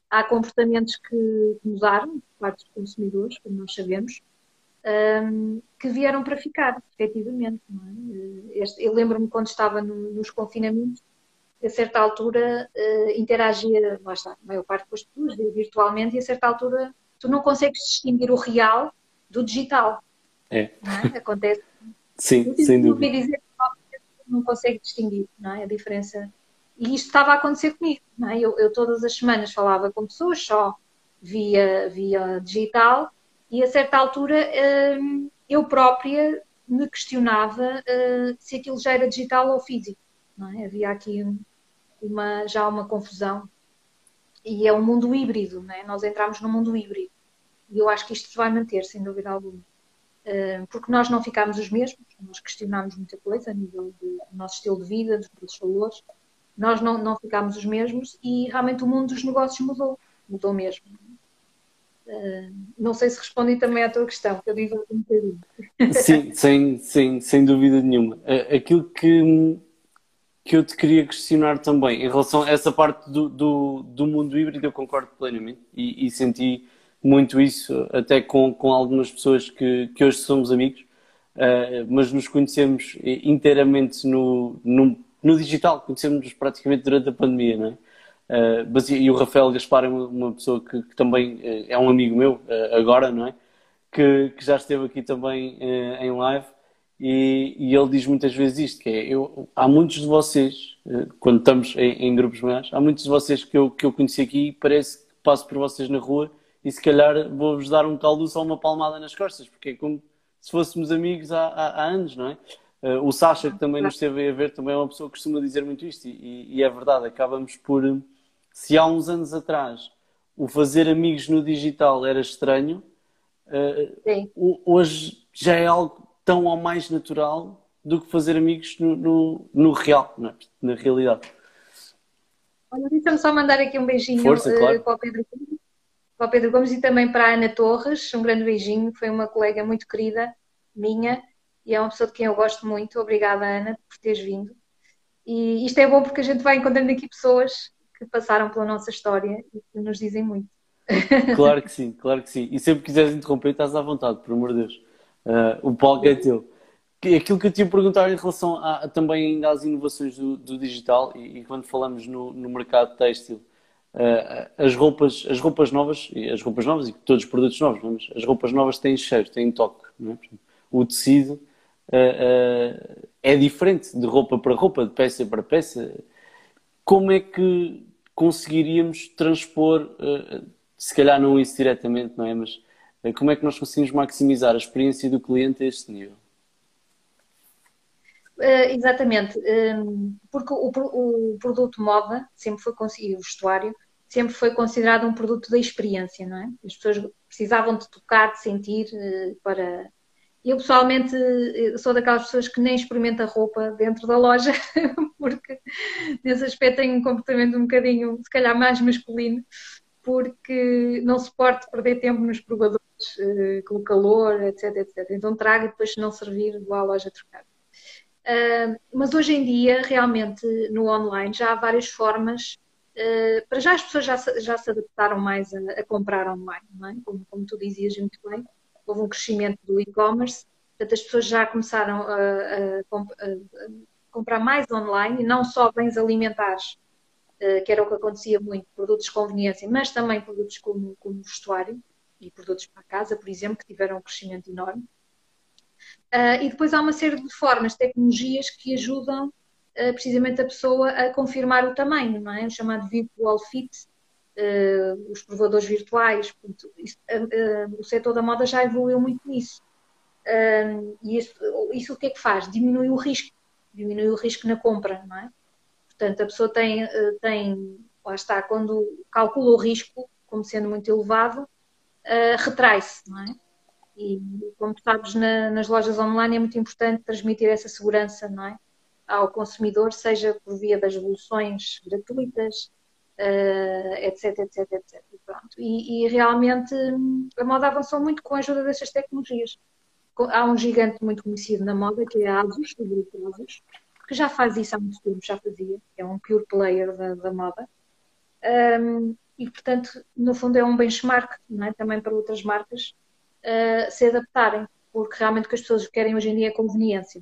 há comportamentos que mudaram por parte dos consumidores, como nós sabemos, um, que vieram para ficar, efetivamente. É? Este, eu lembro-me quando estava no, nos confinamentos, a certa altura uh, interagia, lá está, a maior parte com as pessoas, virtualmente, e a certa altura tu não consegues distinguir o real do digital. É. é? Acontece. Sim, sem dúvida. Dizer não consegue distinguir não é? a diferença. E isto estava a acontecer comigo. Não é? eu, eu todas as semanas falava com pessoas só via, via digital e a certa altura hum, eu própria me questionava hum, se aquilo já era digital ou físico. É? Havia aqui uma, já uma confusão. E é um mundo híbrido, é? nós entramos no mundo híbrido. E eu acho que isto vai manter, sem dúvida alguma. Hum, porque nós não ficámos os mesmos, nós questionámos muita coisa a nível do nosso estilo de vida, dos nossos valores. Nós não, não ficámos os mesmos e realmente o mundo dos negócios mudou, mudou mesmo. Não sei se respondi também à tua questão, que eu digo um bocadinho. Sim, sem, sem, sem dúvida nenhuma. Aquilo que, que eu te queria questionar também, em relação a essa parte do, do, do mundo híbrido, eu concordo plenamente e, e, senti muito isso até com, com algumas pessoas que, que hoje somos amigos, uh, mas nos conhecemos inteiramente no, no, no digital, conhecemos-nos praticamente durante a pandemia, não é? Uh, e o Rafael Gaspar é uma, uma pessoa que, que, também uh, é um amigo meu, uh, agora, não é? Que, que, já esteve aqui também em live e, e, ele diz muitas vezes isto, que é, eu, há muitos de vocês, quando estamos em, em, grupos maiores, há muitos de vocês que eu, que eu conheci aqui e parece que passo por vocês na rua e se calhar vou-vos dar um caldo ou uma palmada nas costas, porque é como se fôssemos amigos há, há, há anos, não é? o Sasha, que também nos esteve a ver, também é uma pessoa que costuma dizer muito isto e, e é verdade, acabamos por se há uns anos atrás o fazer amigos no digital era estranho, uh, hoje já é algo tão ou mais natural do que fazer amigos no, no, no real, é? na realidade. Olha, deixa-me só mandar aqui um beijinho Força, uh, claro. para, o Pedro, para o Pedro Gomes e também para a Ana Torres. Um grande beijinho, foi uma colega muito querida minha e é uma pessoa de quem eu gosto muito. Obrigada, Ana, por teres vindo. E isto é bom porque a gente vai encontrando aqui pessoas que passaram pela nossa história e que nos dizem muito. <laughs> Claro que sim, claro que sim. E sempre quiseres interromper, estás à vontade, por amor de Deus. Uh, o palco é teu. Aquilo que eu te ia perguntar em relação a, também ainda às inovações do, do digital e, e, quando falamos no, no mercado têxtil, uh, as, roupas, as roupas novas, as roupas novas e todos os produtos novos, mas as roupas novas têm cheiro, têm toque. É? O tecido uh, é diferente de roupa para roupa, de peça para peça. Como é que conseguiríamos transpor, eh, se calhar não isso diretamente, não é? Mas eh, como é que nós conseguimos maximizar a experiência do cliente a este nível? Uh, exatamente, um, porque o, o, produto moda sempre foi o vestuário sempre foi considerado um produto da experiência, não é? As pessoas precisavam de tocar, de sentir uh, para. Eu pessoalmente sou daquelas pessoas que nem experimenta roupa dentro da loja, <laughs> porque nesse aspecto tenho um comportamento um bocadinho, se calhar, mais masculino, porque não suporto perder tempo nos provadores uh, com o calor, etc, etc. Então trago e depois, se não servir, vou à loja trocar. Uh, mas hoje em dia, realmente, no online, já há várias formas. Uh, para já as pessoas já, já se adaptaram mais a, a comprar online, é? como, como, tu dizias muito bem, houve um crescimento do e-commerce, portanto as pessoas já começaram a, a, a comprar mais online e não só bens alimentares, eh, que era o que acontecia muito, produtos de conveniência, mas também produtos como, como vestuário e produtos para casa, por exemplo, que tiveram um crescimento enorme. Uh, e depois há uma série de formas, tecnologias que ajudam uh, precisamente a pessoa a confirmar o tamanho, não é? O chamado virtual fit, uh, os provadores virtuais. Portanto, isso, o setor da moda já evoluiu muito nisso. e isso, isso o que é que faz? Diminui o risco diminui o risco na compra, não é? Portanto, a pessoa tem, tem lá está, quando calcula o risco como sendo muito elevado, uh, retrai-se, não é? E, como sabes, na, nas lojas online é muito importante transmitir essa segurança, não é? Ao consumidor, seja por via das devoluções gratuitas, uh, etc, etc, etc. Pronto. E, e, realmente hum, a moda avançou muito com a ajuda dessas tecnologias há um gigante muito conhecido na moda, que é a Asus, o grupo Asus, porque já faz isso há muito tempo, já fazia, é um pure player da, da moda. Um, e, portanto, no fundo é um benchmark é? também para outras marcas uh, se adaptarem, porque realmente o que as pessoas querem hoje em dia é conveniência.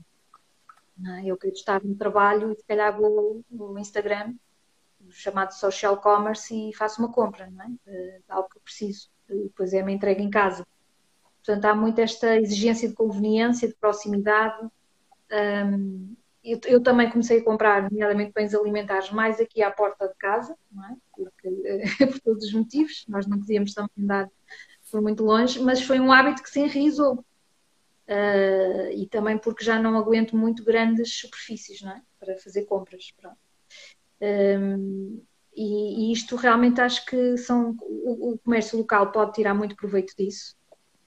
É? Eu quero estar no trabalho e se calhar vou no Instagram, chamado social commerce, e faço uma compra, não é? Uh, algo que eu preciso, depois é uma entrega em casa. Portanto, há muito esta exigência de conveniência, de proximidade. Um, eu, eu, também comecei a comprar, nomeadamente bens alimentares, mais aqui à porta de casa, é? Porque, <laughs> por todos os motivos, nós não podíamos também andar por muito longe, mas foi um hábito que se enraizou. Uh, e também porque já não aguento muito grandes superfícies, não é? Para fazer compras. Um, e, e, isto realmente acho que são, o, o comércio local pode tirar muito proveito disso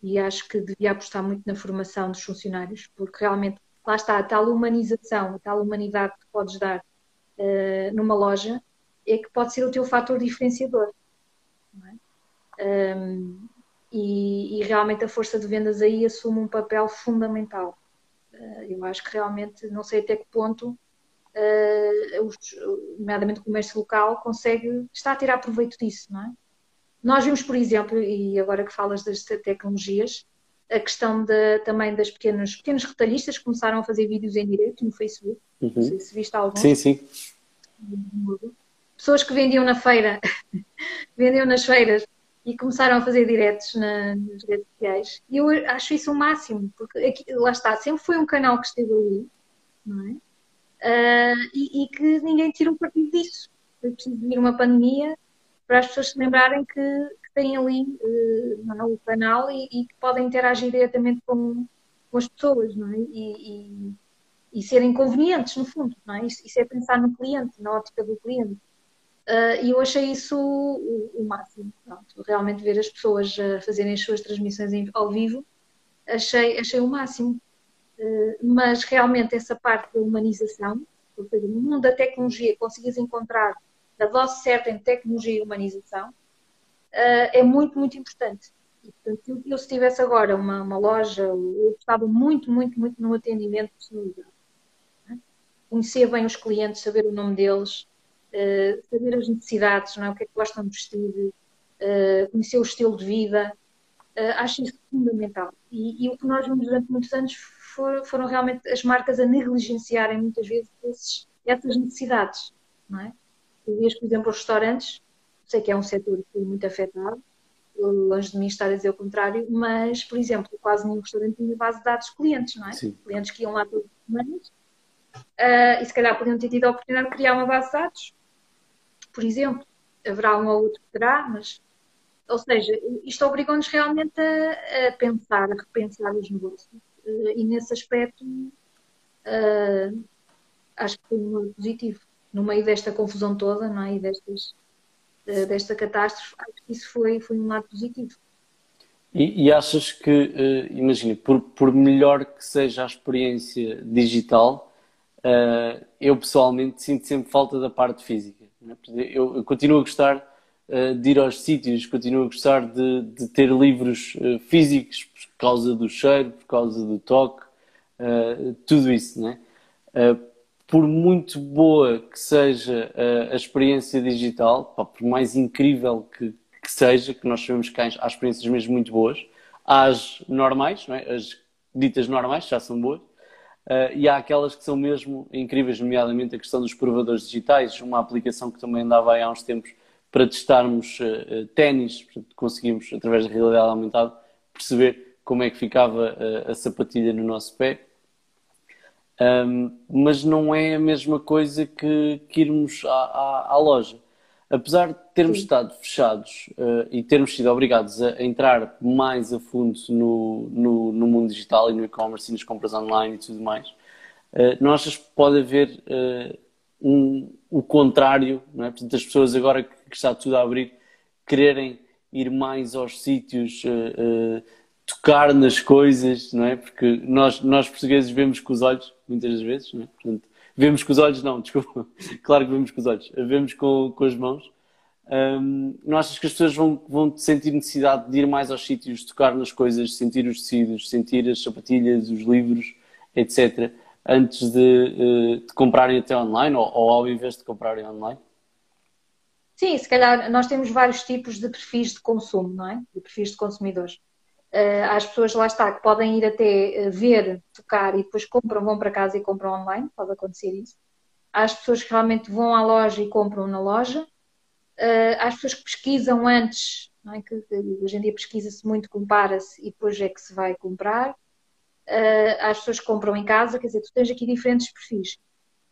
e acho que devia apostar muito na formação dos funcionários, porque realmente lá está, a tal humanização, a tal humanidade que podes dar uh, numa loja é que pode ser o teu fator diferenciador. É? Um, e, e, realmente a força de vendas aí assume um papel fundamental. Uh, eu acho que realmente, não sei até que ponto, uh, os, nomeadamente o comércio local, consegue, está a tirar proveito disso, não é? Nós vimos, por exemplo, e agora que falas das tecnologias, a questão de, também das pequenas, pequenos retalhistas que começaram a fazer vídeos em direto no Facebook. Uhum. Não sei se viste alguns. Sim, sim. Pessoas que vendiam na feira, <laughs> vendiam nas feiras e começaram a fazer diretos na, nas redes sociais. E eu acho isso o máximo, porque aqui, lá está, sempre foi um canal que esteve ali, não é? Uh, e, e, que ninguém tirou partido disso. Foi preciso vir uma pandemia para as pessoas se lembrarem que, têm ali uh, o canal e, e, que podem interagir diretamente com, com as pessoas, não é? E, e, e, serem convenientes, no fundo, não é? Isso, isso, é pensar no cliente, na ótica do cliente. Uh, e eu achei isso o, o máximo. Pronto, realmente ver as pessoas uh, fazerem as suas transmissões ao vivo, achei, achei o máximo. Uh, mas realmente essa parte da humanização, porque no mundo da tecnologia conseguis encontrar a dose certa em tecnologia e humanização, uh, é muito, muito importante. E, portanto, eu, se tivesse agora uma, uma loja, eu gostava muito, muito, muito no atendimento personalizado. É? Conhecer bem os clientes, saber o nome deles, uh, saber as necessidades, não é? o que é que gostam de vestir, conhecer o estilo de vida. acho isso fundamental. E, e, o que nós vimos durante muitos anos for, foram realmente as marcas a negligenciarem muitas vezes esses, essas necessidades. Não é? Tu vês, por exemplo, os restaurantes sei que é um setor que foi muito afetado, longe de mim estar a dizer o contrário, mas, por exemplo, quase nenhum restaurante tinha base de dados de clientes, não é? Sim. Clientes que iam lá todas as semanas uh, e se calhar podiam ter tido a oportunidade de criar uma base de dados, por exemplo. Haverá um ou outro que terá, mas. Ou seja, isto obrigou-nos realmente a, a, pensar, a repensar os negócios. Uh, e nesse aspecto, uh, acho que foi um modo positivo. No meio desta confusão toda, não é? E destas desta catástrofe, acho que isso foi, foi um lado positivo. E, e achas que, uh, imagina, por, por melhor que seja a experiência digital, uh, eu pessoalmente sinto sempre falta da parte física. É? Eu, eu, continuo a gostar uh, de ir aos sítios, continuo a gostar de, de ter livros físicos por causa do cheiro, por causa do toque, tudo isso, não é? por muito boa que seja a, experiência digital, pá, por mais incrível que, que, seja, que nós sabemos que há, há, experiências mesmo muito boas, há as normais, é? as ditas normais, já são boas, uh, e há aquelas que são mesmo incríveis, nomeadamente a questão dos provadores digitais, uma aplicação que também andava há uns tempos para testarmos uh, ténis, conseguimos, através da realidade aumentada, perceber como é que ficava uh, a sapatilha no nosso pé um, mas não é a mesma coisa que, que irmos à, à, à, loja. Apesar de termos Sim. estado fechados uh, e termos sido obrigados a, entrar mais a fundo no, no, no mundo digital e no e-commerce e nas compras online e tudo mais, uh, não achas que pode haver uh, um, o contrário? Não é? Portanto, as pessoas agora que, que está tudo a abrir quererem ir mais aos sítios tocar nas coisas, não é? Porque nós, nós portugueses vemos com os olhos, muitas das vezes, não é? Portanto, vemos com os olhos, não, <laughs> desculpa, claro que vemos com os olhos, vemos com, com as mãos. Um, não achas que as pessoas vão, vão sentir necessidade de ir mais aos sítios, tocar nas coisas, sentir os tecidos, sentir as sapatilhas, os livros, etc., antes de, de comprarem até online ou, ou ao invés de comprarem online? Sim, se calhar nós temos vários tipos de perfis de consumo, não é? De perfis de consumidores. Uh, as pessoas lá está que podem ir até ver, tocar e depois compram, vão para casa e compram online, pode acontecer isso. Há as pessoas que realmente vão à loja e compram na loja. Uh, há as pessoas que pesquisam antes, é? que, hoje em dia pesquisa-se muito, compara-se e depois é que se vai comprar. Há as pessoas que compram em casa, quer dizer, tu tens aqui diferentes perfis.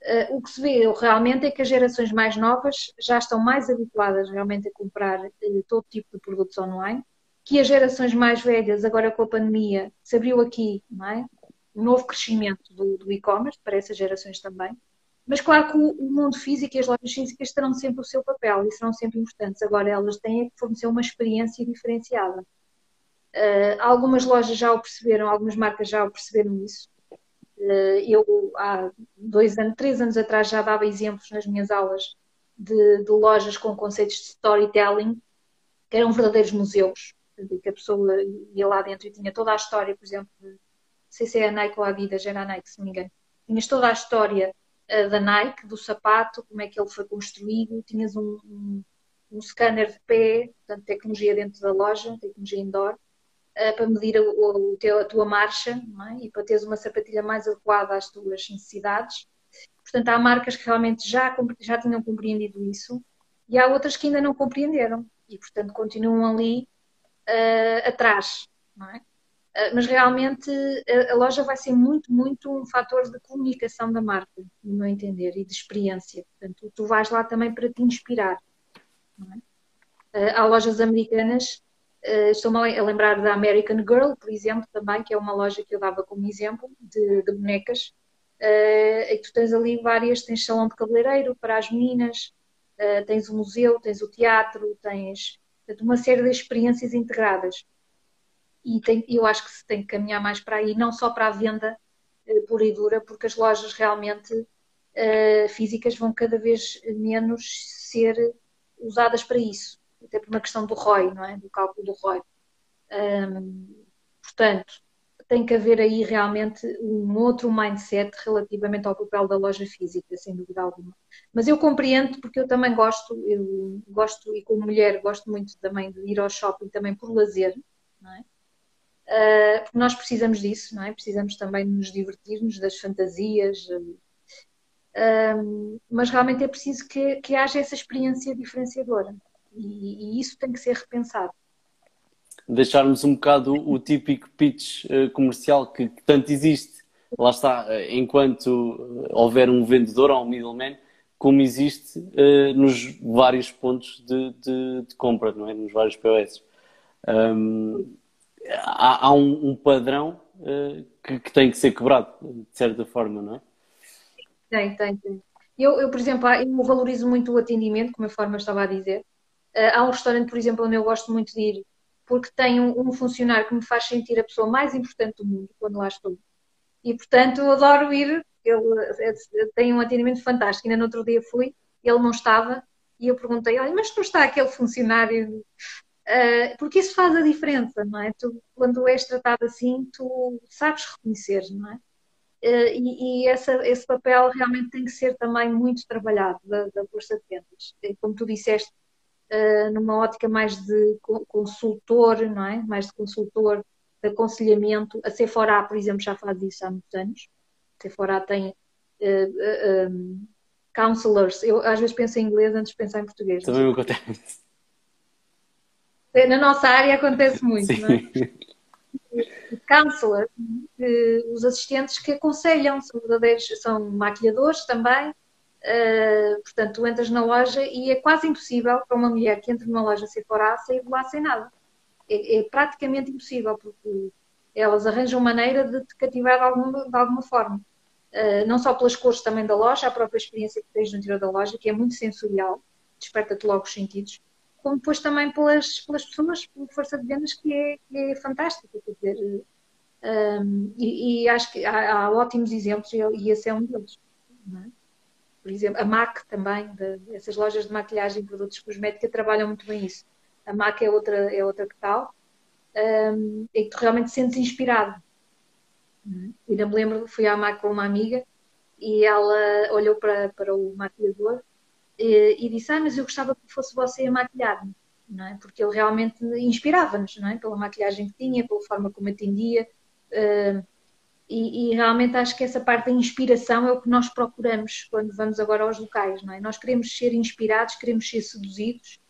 Uh, o que se vê realmente é que as gerações mais novas já estão mais habituadas realmente a comprar uh, todo tipo de produtos online, que as gerações mais velhas, agora com a pandemia, se abriu aqui não é? um novo crescimento do, do e-commerce para essas gerações também. Mas claro que o, mundo físico e as lojas físicas terão sempre o seu papel e serão sempre importantes. Agora elas têm que fornecer uma experiência diferenciada. Uh, algumas lojas já o perceberam, algumas marcas já o perceberam isso. Uh, eu há dois anos, três anos atrás já dava exemplos nas minhas aulas de, de lojas com conceitos de storytelling que eram verdadeiros museus, que a pessoa ia lá dentro e tinha toda a história, por exemplo, de, não sei se é a Nike ou a Adidas, era a Nike, se me engano, tinhas toda a história da Nike, do sapato, como é que ele foi construído, tinhas um, um, um scanner de pé, portanto, tecnologia dentro da loja, tecnologia indoor, uh, para medir o, o teu, a tua marcha é? e para teres uma sapatilha mais adequada às tuas necessidades. Portanto, há marcas que realmente já, já tinham compreendido isso e há outras que ainda não compreenderam e, portanto, continuam ali uh, atrás. É? Ah, mas realmente a loja vai ser muito, muito um fator de comunicação da marca, no meu entender, e de experiência. Portanto, tu vais lá também para te inspirar. É? Ah, há lojas americanas, ah, estou-me a lembrar da American Girl, por exemplo, também, que é uma loja que eu dava como exemplo, de, de bonecas, e tu tens ali várias, tens salão de cabeleireiro para as meninas, tens o museu, tens o teatro, tens uma série de experiências integradas. E tem, eu acho que se tem que caminhar mais para aí, não só para a venda uh, pura e dura, porque as lojas realmente uh, físicas vão cada vez menos ser usadas para isso, até por uma questão do ROI, não é? do cálculo do ROI. Um, portanto, tem que haver aí realmente um outro mindset relativamente ao papel da loja física, sem dúvida alguma. Mas eu compreendo porque eu também gosto, eu gosto e como mulher gosto muito também de ir ao shopping também por lazer, não é? uh, nós precisamos disso, não é? Precisamos também nos divertirmos das fantasias, mas realmente é preciso que, que haja essa experiência diferenciadora e, e, isso tem que ser repensado. Deixarmos um bocado o, típico pitch uh, comercial que, que, tanto existe, lá está, enquanto houver um vendedor ou um middleman, como existe nos vários pontos de, de, de, compra, não é? Nos vários POS. Um, há, há um, um, padrão uh, que, que, tem que ser quebrado, de certa forma, não é? Tem, tem, tem. Eu, eu por exemplo, eu valorizo muito o atendimento, como a forma estava a dizer. Uh, há um restaurante, por exemplo, onde eu gosto muito de ir, porque tem um, funcionário que me faz sentir a pessoa mais importante do mundo quando lá estou. E, portanto, eu adoro ir. Ele eh, tem um atendimento fantástico. Ainda no outro dia fui, ele não estava, e eu perguntei: Olha, mas não está aquele funcionário porque isso faz a diferença, não é? Tu, quando és tratado assim, tu sabes reconhecer, não é? Uh, e, e essa, esse papel realmente tem que ser também muito trabalhado da, da Força de Vendas. Como tu disseste, uh, numa ótica mais de consultor, não é? Mais de consultor, de aconselhamento. A Sephora, por exemplo, já faz isso há muitos anos. A Sephora tem um, counselors. Eu às vezes penso em inglês antes de pensar em português. Também me acontece. Na nossa área acontece muito, Sim. não é? Counselor, os assistentes que aconselham, são verdadeiros, são maquilhadores também. Uh, portanto, tu entras na loja e é quase impossível para uma mulher que entra numa loja Sephora sair de lá sem nada. É, é, praticamente impossível, porque elas arranjam maneira de te cativar de alguma, de alguma forma. Uh, não só pelas cores também da loja, a própria experiência que tens no interior da loja, que é muito sensorial, desperta-te logo os sentidos como depois também pelas, pelas pessoas, pela força de vendas, que é, que é fantástica. Quer dizer, um, e, e, acho que há, há, ótimos exemplos e esse é um deles. É? Por exemplo, a MAC também, de, essas lojas de maquilhagem e produtos cosméticos trabalham muito bem isso. A MAC é outra, é outra que tal, um, e que tu realmente te sentes inspirado. Uhum. Ainda me lembro, fui à MAC com uma amiga e ela olhou para, para o maquilhador e, e disse: Ah, mas eu gostava que fosse você a maquilhar-me, não é? Porque ele realmente inspirava-nos, não é? Pela maquilhagem que tinha, pela forma como atendia. Uh, e, e, realmente acho que essa parte da inspiração é o que nós procuramos quando vamos agora aos locais, não é? Nós queremos ser inspirados, queremos ser seduzidos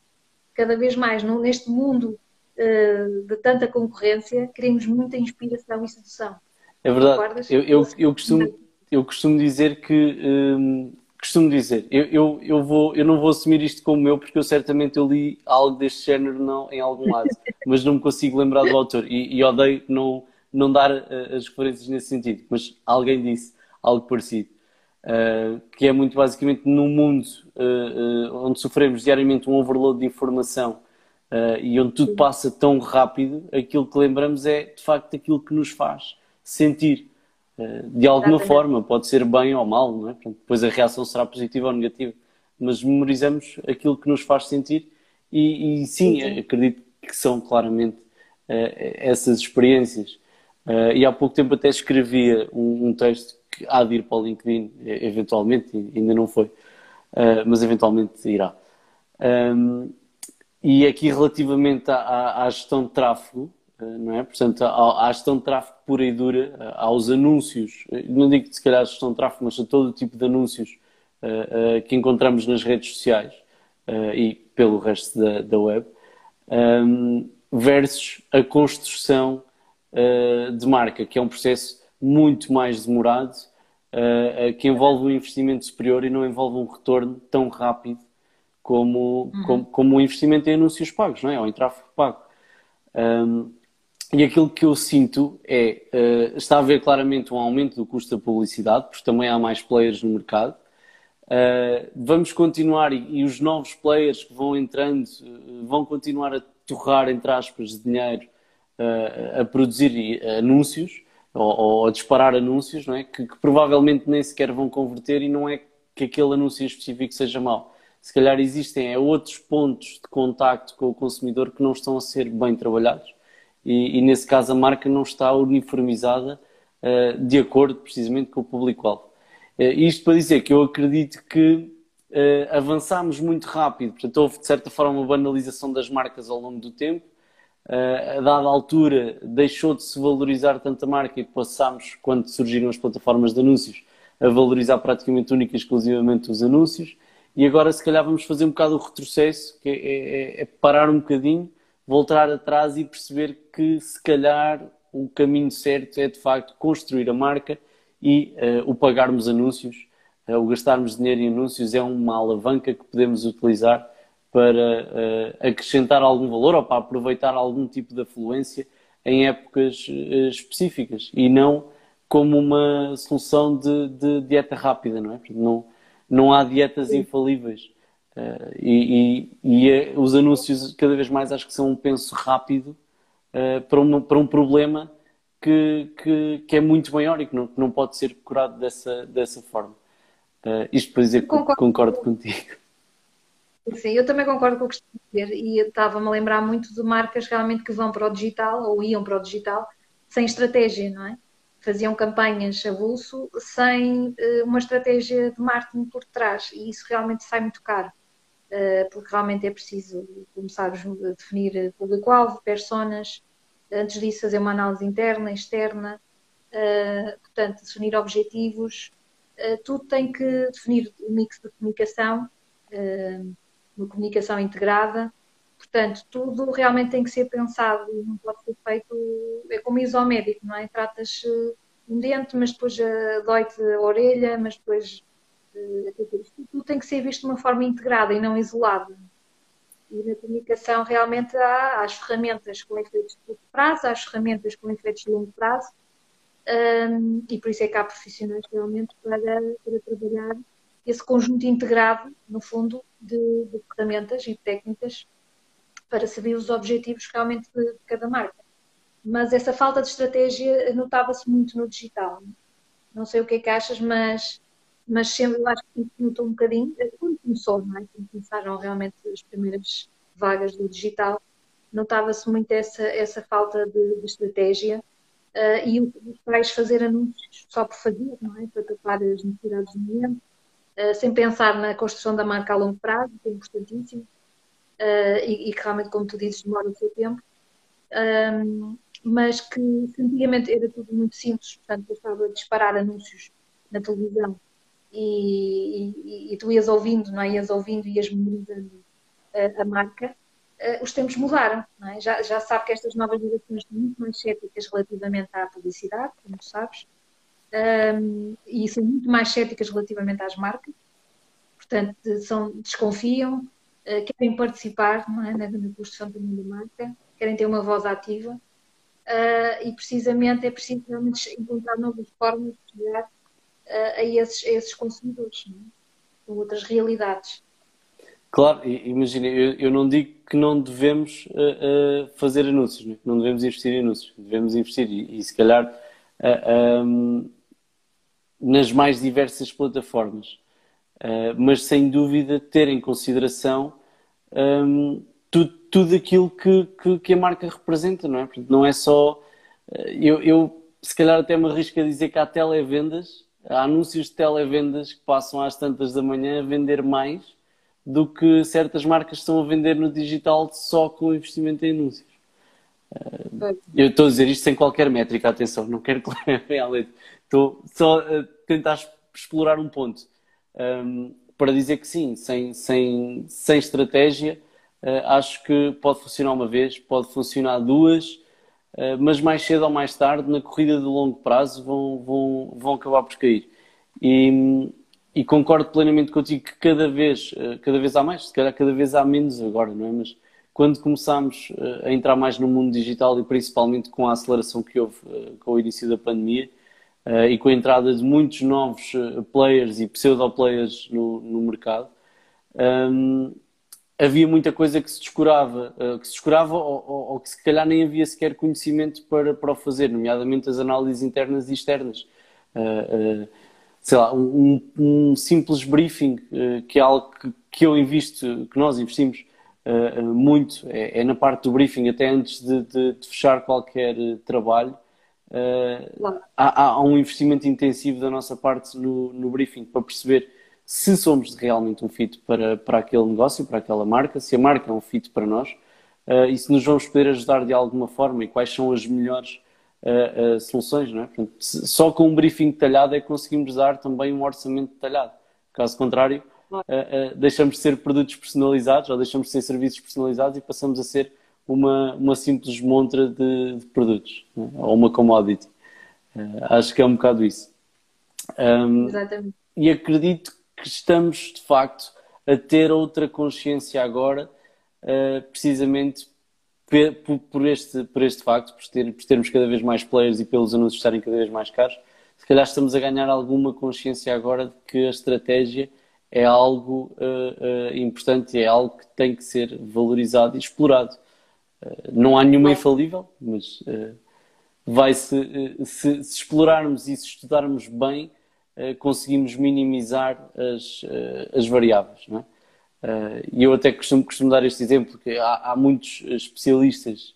cada vez mais não, neste mundo uh, de tanta concorrência, queremos muita inspiração e sedução. É verdade. Eu, eu, eu, costumo, eu costumo dizer que um, costumo dizer, eu, eu, eu, vou, eu não vou assumir isto como meu, porque eu certamente eu li algo deste género não, em algum lado, <laughs> mas não me consigo lembrar do autor e, e odeio não, não dar uh, as referências nesse sentido, mas alguém disse algo parecido. Uh, que é muito basicamente num mundo uh, onde sofremos diariamente um overload de informação e onde tudo passa tão rápido, aquilo que lembramos é de facto aquilo que nos faz sentir de alguma Exatamente. forma, pode ser bem ou mal, não é? Depois a reação será positiva ou negativa, mas memorizamos aquilo que nos faz sentir e, e sim, sim, acredito que são claramente essas experiências. E há pouco tempo até escrevia um, um texto que há de ir para o LinkedIn, eventualmente, ainda não foi, uh, mas eventualmente irá. Um, e aqui relativamente à, à, gestão de tráfego, uh, não é? Portanto, à, à, gestão de tráfego pura e dura, uh, aos anúncios, não digo se calhar gestão de tráfego, mas a todo o tipo de anúncios que encontramos nas redes sociais e pelo resto da, da web, um, versus a construção de marca, que é um processo muito mais demorado, uh, que envolve um investimento superior e não envolve um retorno tão rápido como, uhum. como, como um investimento em anúncios pagos, não é? Ou em tráfego pago. Um, e aquilo que eu sinto é, uh, está a haver claramente um aumento do custo da publicidade, porque também há mais players no mercado. Uh, vamos continuar, e, e, os novos players que vão entrando uh, vão continuar a torrar, entre aspas, de dinheiro a produzir anúncios, ou, ou a disparar anúncios, não é? Que, que, provavelmente nem sequer vão converter e não é que aquele anúncio específico seja mau. Se calhar existem é, outros pontos de contacto com o consumidor que não estão a ser bem trabalhados e, e nesse caso a marca não está uniformizada uh, de acordo precisamente com o público-alvo. Uh, isto para dizer que eu acredito que uh, avançámos muito rápido, portanto houve de certa forma uma banalização das marcas ao longo do tempo, a dada altura deixou de se valorizar tanto a marca e passámos, quando surgiram as plataformas de anúncios, a valorizar praticamente única e exclusivamente os anúncios. E agora, se calhar, vamos fazer um bocado o retrocesso, que é, é, é parar um bocadinho, voltar atrás e perceber que, se calhar, o caminho certo é, de facto, construir a marca e uh, o pagarmos anúncios, uh, o gastarmos dinheiro em anúncios é uma alavanca que podemos utilizar para uh, acrescentar algum valor ou para aproveitar algum tipo de afluência em épocas uh, específicas e não como uma solução de, de, dieta rápida, não é? Não, não há dietas Sim. infalíveis. Uh, e, e, e os anúncios cada vez mais acho que são um penso rápido para, uma, para um problema que, que, que, é muito maior e que não, que não pode ser curado dessa, dessa forma. isto para dizer que concordo, concordo contigo. Sim, eu também concordo com o que estás a dizer e estava-me a lembrar muito de marcas realmente que vão para o digital ou iam para o digital sem estratégia, não é? Faziam campanhas a bolso sem uh, uma estratégia de marketing por trás e isso realmente sai muito caro, uh, porque realmente é preciso, como sabes, definir público-alvo, personas, antes disso fazer uma análise interna, externa, uh, portanto, definir objetivos, tudo tem que definir o mix de comunicação uma comunicação integrada. Portanto, tudo realmente tem que ser pensado e não pode ser feito. É como ir ao médico, não é? Tratas eh, um dente, mas depois uh, dói-te a orelha, mas depois. Uh, tudo tem que ser visto de uma forma integrada e não isolada. E na comunicação, realmente, há, as ferramentas com efeitos de curto prazo, há as ferramentas com efeitos de longo prazo. Um, e por isso é que há profissionais realmente para, para trabalhar esse conjunto integrado, no fundo, de, de ferramentas e técnicas para saber os objetivos realmente de, de cada marca. Mas essa falta de estratégia notava-se muito no digital. Não sei o que é que achas, mas, mas sempre eu acho que notou um bocadinho, quando começou, não é? quando começaram realmente as primeiras vagas do digital, notava-se muito essa, essa falta de, de estratégia uh, e os pais fazer anúncios só por fazer, não é? Para tapar as necessidades do momento, uh, sem pensar na construção da marca a longo prazo, que é importantíssimo, uh, e, e, que realmente, como tu dizes, demora o seu tempo. Um, mas que antigamente era tudo muito simples, portanto, bastava disparar anúncios na televisão e, e, e, tu ias ouvindo, não é? Ias ouvindo e ias memorizando a, a marca uh, os tempos mudaram. É? Já, já sabe que estas novas gerações são muito mais céticas relativamente à publicidade, como sabes, um, e são muito mais céticas relativamente às marcas. Portanto, são, desconfiam, uh, querem participar não é? na, construção da marca, querem ter uma voz ativa. Uh, e precisamente é preciso realmente encontrar novas formas de chegar uh, a, esses, a esses consumidores, é? com outras realidades. Claro, imagina, eu, eu, não digo que não devemos uh, uh, fazer anúncios, não, é? não devemos investir em anúncios, devemos investir e, e se calhar uh, um, nas mais diversas plataformas, mas sem dúvida ter em consideração um, tudo, tudo aquilo que, que, que, a marca representa, não é? Não é só. Eu, eu se calhar até me arrisco a dizer que há televendas, há anúncios de televendas que passam às tantas da manhã a vender mais do que certas marcas estão a vender no digital só com investimento em anúncios. Eu estou a dizer isto sem qualquer métrica, atenção, não quero <laughs> que leite. Estou só a tentar explorar um ponto. Um, para dizer que sim, sem, sem, sem estratégia, uh, acho que pode funcionar uma vez, pode funcionar duas, uh, mas mais cedo ou mais tarde, na corrida de longo prazo, vão, vão, vão acabar por cair. E, e concordo plenamente contigo que cada vez, eh, cada vez há mais, se calhar cada vez há menos agora, não é? Mas quando começámos eh, a entrar mais no mundo digital e principalmente com a aceleração que houve eh, com o início da pandemia e com a entrada de muitos novos players e pseudo-players no, no mercado, um, havia muita coisa que se descurava, que se descurava ou, ou, ou, que se calhar nem havia sequer conhecimento para, para o fazer, nomeadamente as análises internas e externas. Uh, uh, sei lá, um, um simples briefing, uh, que é algo que, que, eu invisto, que nós investimos uh, muito, é, é, na parte do briefing, até antes de, de, de fechar qualquer trabalho. Há, há, um investimento intensivo da nossa parte no, no briefing para perceber se somos realmente um fit para, para aquele negócio, para aquela marca, se a marca é um fit para nós uh, e se nos vamos poder ajudar de alguma forma e quais são as melhores uh, uh, soluções, não é? Portanto, só com um briefing detalhado é que conseguimos dar também um orçamento detalhado. Caso contrário, uh, deixamos de ser produtos personalizados ou deixamos de ser serviços personalizados e passamos a ser uma, uma simples montra de, de produtos é? ou uma commodity. acho que é um bocado isso. Um, Exatamente. E acredito que estamos, de facto, a ter outra consciência agora, precisamente por, por, este, por este facto, por, ter, por termos cada vez mais players e pelos anúncios estarem cada vez mais caros, se calhar estamos a ganhar alguma consciência agora de que a estratégia é algo uh, uh, importante, é algo que tem que ser valorizado e explorado. Uh, não há nenhuma infalível, mas vai -se, se, explorarmos e se estudarmos bem, conseguimos minimizar as, as variáveis. Não é? E eu até costumo, costumo, dar este exemplo, que há, há muitos especialistas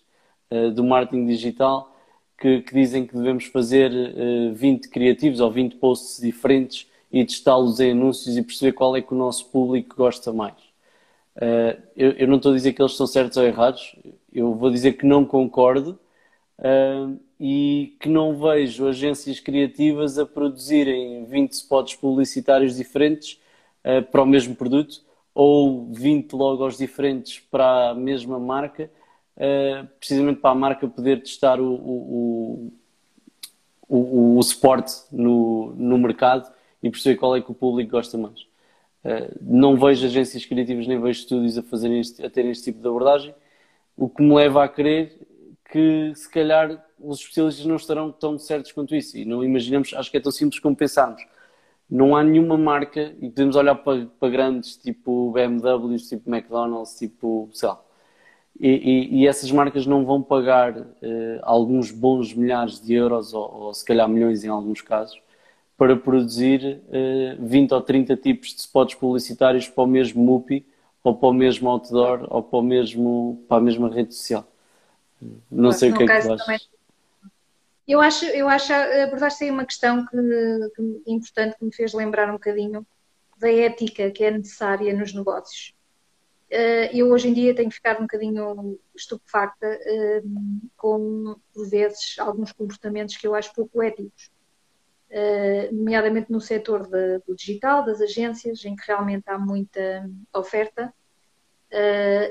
do marketing digital que, que, dizem que devemos fazer uh, 20 criativos ou 20 posts diferentes e testá-los em anúncios e perceber qual é que o nosso público gosta mais. Uh, eu, eu, não estou a dizer que eles estão certos ou errados, eu vou dizer que não concordo e que não vejo agências criativas a produzirem 20 spots publicitários diferentes para o mesmo produto ou 20 logos diferentes para a mesma marca, uh, precisamente para a marca poder testar o, o, o, o, suporte no, no mercado e perceber qual é que o público gosta mais. Uh, não vejo agências criativas nem vejo estúdios a, fazerem este, a terem este tipo de abordagem, o que me leva a crer que se calhar os especialistas não estarão tão certos quanto isso. E não imaginamos, acho que é tão simples como pensarmos. Não há nenhuma marca, e podemos olhar para, para grandes tipo BMWs, tipo McDonald's, tipo, sei lá, e, e, e essas marcas não vão pagar uh, alguns bons milhares de euros, ou, ou, se calhar milhões em alguns casos, para produzir uh, eh, 20 ou 30 tipos de spots publicitários para o mesmo MUPI, ou para o mesmo outdoor, ou para, o mesmo, para a mesma rede social. Não sei o que é que tu achas. Eu acho, eu acho, abordaste aí uma questão que, que, importante que me fez lembrar um bocadinho da ética que é necessária nos negócios. Uh, eu hoje em dia tenho ficado um bocadinho estupefacta uh, com, por vezes, alguns comportamentos que eu acho pouco éticos. Uh, nomeadamente no setor de, do digital, das agências, em que realmente há muita oferta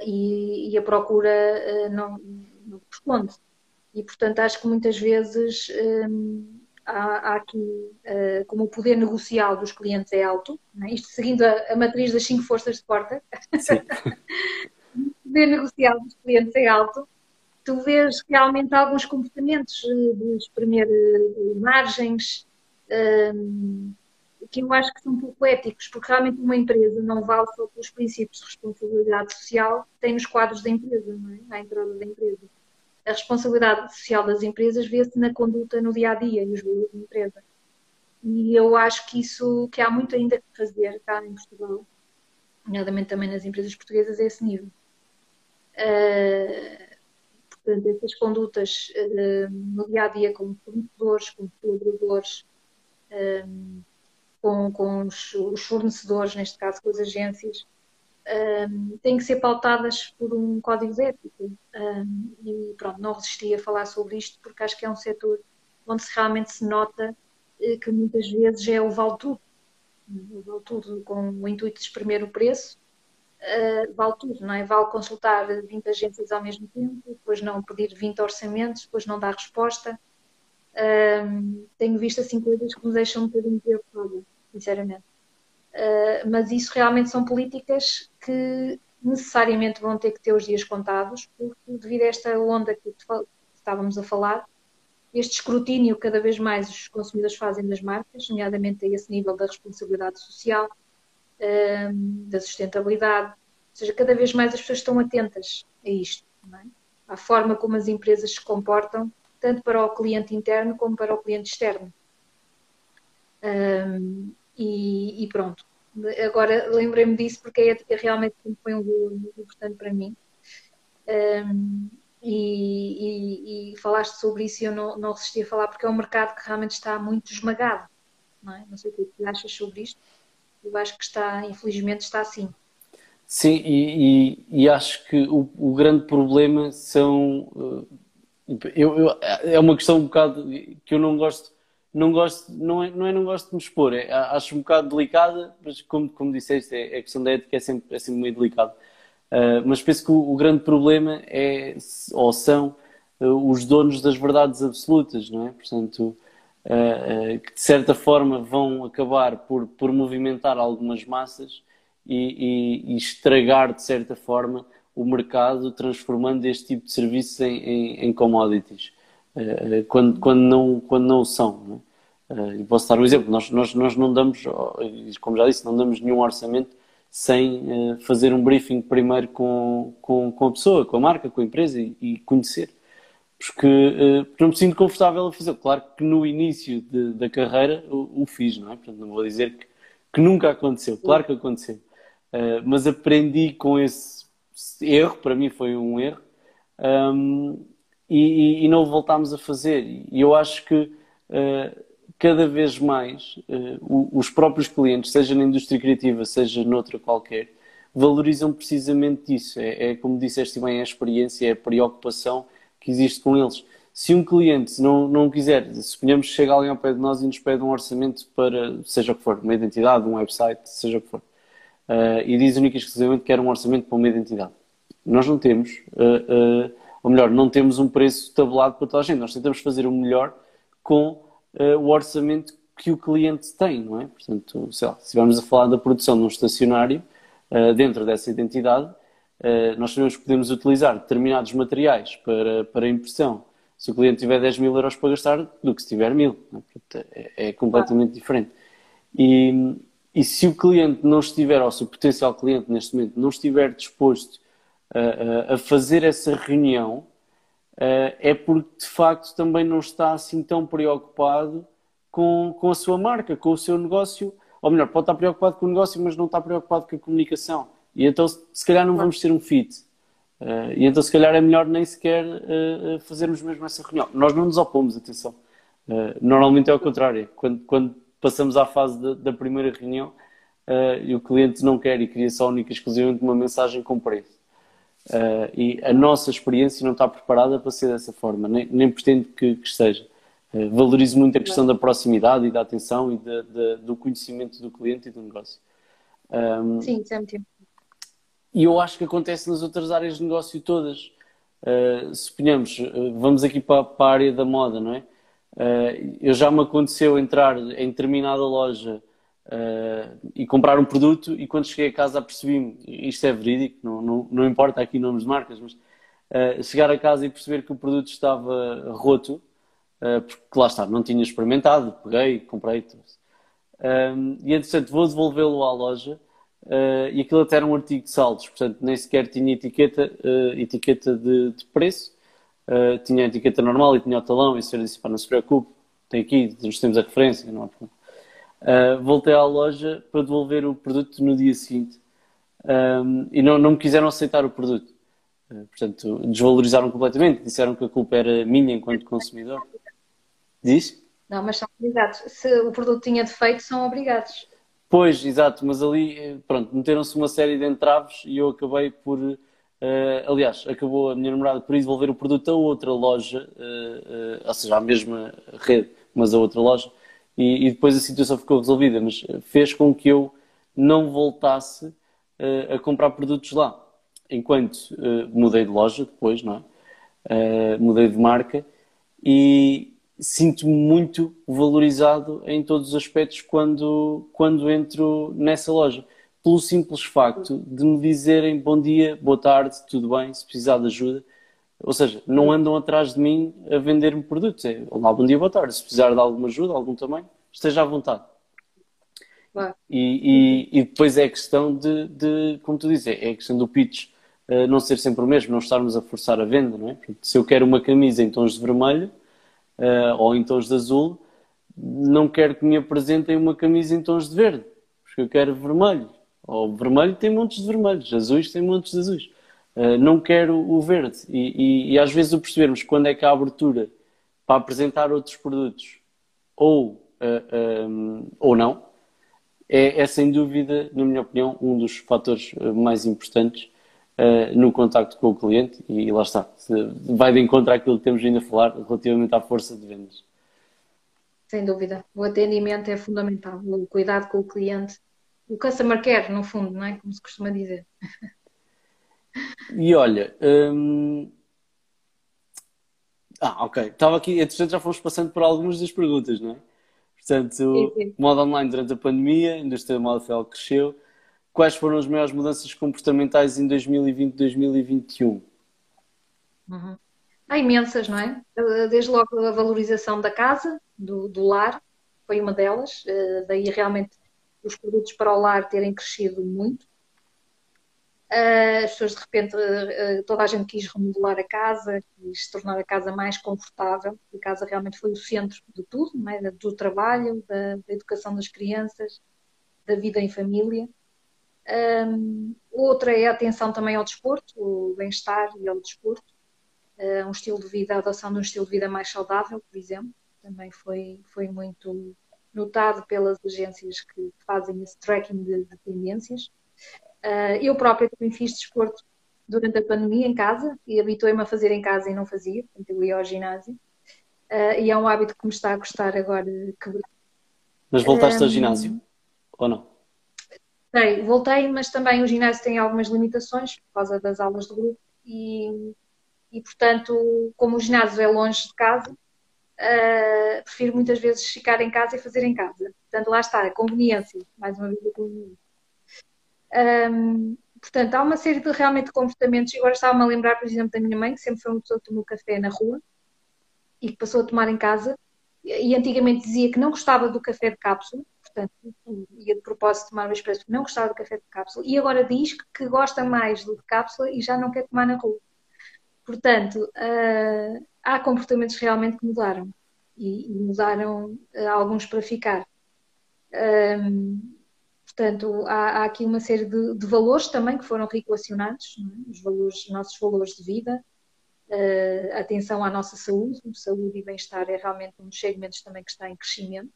e, e, a procura não, não responde. E, portanto, acho que muitas vezes um, há, há, aqui, como o poder negocial dos clientes é alto, é? isto seguindo a, a, matriz das cinco forças de porta, <laughs> o poder negocial dos clientes é alto, tu vês realmente alguns comportamentos eh, de espremer eh, margens, um, que eu acho que são pouco éticos, porque realmente uma empresa não vale só pelos princípios de responsabilidade social que tem nos quadros da empresa, não é? à entrada da empresa a responsabilidade social das empresas vê-se na conduta no dia a dia e nos valores da empresa. E eu acho que isso, que há muito ainda que fazer cá em Portugal, nomeadamente também nas empresas portuguesas, a esse nível. Uh, portanto, essas condutas uh, no dia a dia com fornecedores, com colaboradores, uh, com, com os, os, fornecedores, neste caso com as agências, um, têm que ser pautadas por um código de ética. Um, e pronto, não resisti a falar sobre isto porque acho que é um setor onde se realmente se nota eh, que muitas vezes é o vale tudo. O vale tudo com o intuito de espremer o preço. Uh, vale tudo, não é? Vale consultar 20 agências ao mesmo tempo, depois não pedir 20 orçamentos, depois não dar resposta. Um, tenho visto assim coisas que me deixam um bocadinho preocupada, sinceramente. Uh, mas isso realmente são políticas que necessariamente vão ter que ter os dias contados, porque devido a esta onda que estávamos a falar, este escrutínio cada vez mais os consumidores fazem das marcas, nomeadamente a esse nível da responsabilidade social, da sustentabilidade, ou seja, cada vez mais as pessoas estão atentas a isto, é? à forma como as empresas se comportam, tanto para o cliente interno como para o cliente externo. Um, e, e pronto. Agora lembrei-me disso porque a ética realmente foi um muito importante para mim. Um, e, e, e, falaste sobre isso e eu não, não resisti a falar porque é um mercado que realmente está muito esmagado. Não, é? não sei o que é achas sobre isto. Eu acho que está, infelizmente, está assim. Sim, e, e acho que o, o, grande problema são. Eh, eu, eu, é uma questão um bocado que eu não gosto não gosto, não é, não é não gosto de me expor, é, acho um bocado delicada, mas como, como disseste, é, a questão da ética é sempre, é sempre meio delicada. Uh, mas penso que o, o, grande problema é, ou são, uh, os donos das verdades absolutas, não é? Portanto, uh, que de certa forma vão acabar por, por movimentar algumas massas e, e, e estragar, de certa forma, o mercado, transformando este tipo de serviços em, em, em commodities. Quando, quando, não, quando não são. Não é? Uh, posso dar um exemplo, nós, nós, nós não damos, como já disse, não damos nenhum orçamento sem uh, fazer um briefing primeiro com, com, com a pessoa, com a marca, com a empresa e, e conhecer. Porque, uh, porque não me sinto confortável a fazer. Claro que no início de, da carreira o, o, fiz, não é? Portanto, não vou dizer que, que nunca aconteceu. Claro que aconteceu. mas aprendi com esse erro, para mim foi um erro, um, e, e, não voltámos a fazer. E eu acho que cada vez mais uh, os próprios clientes, seja na indústria criativa, seja noutra qualquer, valorizam precisamente isso. É, é como disseste bem, é a experiência, é a preocupação que existe com eles. Se um cliente não, não quiser, suponhamos que chega alguém ao pé de nós e nos pede um orçamento para, seja o que for, uma identidade, um website, seja o que for, uh, e diz única e exclusivamente que quer um orçamento para uma identidade. Nós não temos, uh, ou melhor, não temos um preço tabulado para toda a gente. Nós tentamos fazer o melhor com uh, o orçamento que o cliente tem, não é? Portanto, sei lá, se estivermos a falar da produção de um estacionário, uh, dentro dessa identidade, uh, nós sabemos que podemos utilizar determinados materiais para, para impressão. Se o cliente tiver 10 mil euros para gastar, do que se tiver mil. É? É, é, completamente diferente. E, e se o cliente não estiver, ou se o potencial cliente neste momento não estiver disposto a, a fazer essa reunião, eh, é porque de facto também não está assim tão preocupado com, com a sua marca, com o seu negócio, ou melhor, pode estar preocupado com o negócio, mas não está preocupado com a comunicação. E então, se calhar, não vamos ter um fit. Uh, e então, se calhar, é melhor nem sequer uh, fazermos mesmo essa reunião. Nós não nos opomos, atenção. Normalmente é o contrário. Quando, quando passamos à fase de, da primeira reunião uh, e o cliente não quer e queria só única e exclusivamente uma mensagem com preço. Uh, e a nossa experiência não está preparada para ser dessa forma, nem, nem pretendo que, que esteja. Uh, valorizo muito a questão da proximidade e da atenção e de, de, do conhecimento do cliente e do negócio. Um, Sim, sempre. E eu acho que acontece nas outras áreas de negócio todas. Uh, suponhamos, vamos aqui para, para, a área da moda, não é? Eu já me aconteceu entrar em determinada loja Uh, e comprar um produto e quando cheguei a casa percebi-me, isto é verídico, não, não, não importa aqui nomes de marcas, mas uh, chegar a casa e perceber que o produto estava roto, uh, porque lá está, não tinha experimentado, peguei, comprei. e entretanto vou devolvê-lo à loja e aquilo até era um artigo de saldos, portanto nem sequer tinha etiqueta, etiqueta de, de preço, tinha a etiqueta normal e tinha o talão e o senhor disse, não se preocupe, tem aqui, nós temos a referência, não há problema. Uh, voltei à loja para devolver o produto no dia seguinte um, e não, não me quiseram aceitar o produto. Uh, portanto, desvalorizaram completamente, disseram que a culpa era minha enquanto consumidor. Diz? Não, mas são obrigados. Se o produto tinha defeito, são obrigados. Pois, exato, mas ali, eh, pronto, meteram-se uma série de entraves e eu acabei por. Uh, aliás, acabou a minha namorada por devolver o produto a outra loja, ou seja, à mesma rede, mas a outra loja, e, e, depois a situação ficou resolvida, mas fez com que eu não voltasse uh, a comprar produtos lá. Enquanto uh, mudei de loja depois, não é? Uh, mudei de marca e sinto-me muito valorizado em todos os aspectos quando, quando entro nessa loja. Pelo simples facto de me dizerem bom dia, boa tarde, tudo bem, se precisar de ajuda. Ou seja, não andam atrás de mim a vender-me produtos. É, olá, bom dia, boa tarde. Se precisar de alguma ajuda, algum tamanho, esteja à vontade. Claro. E, e, e, depois é a questão de, de, como tu dizes, é a questão do pitch uh, não ser sempre o mesmo, não estarmos a forçar a venda, não é? Se eu quero uma camisa em tons de vermelho uh, ou em tons de azul, não quero que me apresentem uma camisa em tons de verde, porque eu quero vermelho. Ou vermelho tem montes de vermelhos, azuis tem montes de azuis. Uh, não quero o verde. E, e, e, às vezes o percebermos quando é que há abertura para apresentar outros produtos ou, uh, ah, um, ou não, é, é, sem dúvida, na minha opinião, um dos fatores mais importantes uh, no contacto com o cliente. E, lá está, vai de encontro àquilo que temos vindo a falar relativamente à força de vendas. Sem dúvida. O atendimento é fundamental. O cuidado com o cliente. O customer care, no fundo, não é? Como se costuma dizer. E olha, hum... ah, ok. Estava aqui, entretanto já fomos passando por algumas das perguntas, não é? Portanto, o modo online durante a pandemia, a indústria FL cresceu. Quais foram as maiores mudanças comportamentais em 2020 e 2021? Uhum. Há imensas, não é? Desde logo a valorização da casa, do, do lar, foi uma delas. Eh, daí realmente os produtos para o lar terem crescido muito. Uh, as pessoas de repente, uh, toda a gente quis remodelar a casa, quis tornar a casa mais confortável. A casa realmente foi o centro de tudo, é? do trabalho, da, da, educação das crianças, da vida em família. Um, outra é a atenção também ao desporto, o bem-estar e ao desporto. Um estilo de vida, a adoção de um estilo de vida mais saudável, por exemplo, também foi, foi muito notado pelas agências que fazem esse tracking de, de tendências. Uh, eu própria também fiz desporto durante a pandemia em casa e habituei-me a fazer em casa e não fazia, portanto eu ia ao ginásio. Uh, e é um hábito que me está a gostar agora quebrar. Mas voltaste um, ao ginásio? Ou não? Voltei, mas também o ginásio tem algumas limitações por causa das aulas de grupo e, e portanto, como o ginásio é longe de casa, uh, prefiro muitas vezes ficar em casa e fazer em casa. Portanto, lá está, a conveniência, mais uma vez a conveniência. Um, portanto, há uma série de realmente comportamentos. Agora estava-me a lembrar, por exemplo, da minha mãe, que sempre foi uma pessoa que tomou café na rua e que passou a tomar em casa. E antigamente dizia que não gostava do café de cápsula, portanto, ia de propósito tomar uma expresso, não gostava do café de cápsula. E agora diz que gosta mais do de cápsula e já não quer tomar na rua. Portanto, uh, há comportamentos realmente que mudaram. E, mudaram uh, alguns para ficar. Um, Portanto, há, há aqui uma série de, de, valores também que foram reequacionados, é? os valores, nossos valores de vida, uh, atenção à nossa saúde. Saúde e bem-estar é realmente um dos segmentos também que está em crescimento.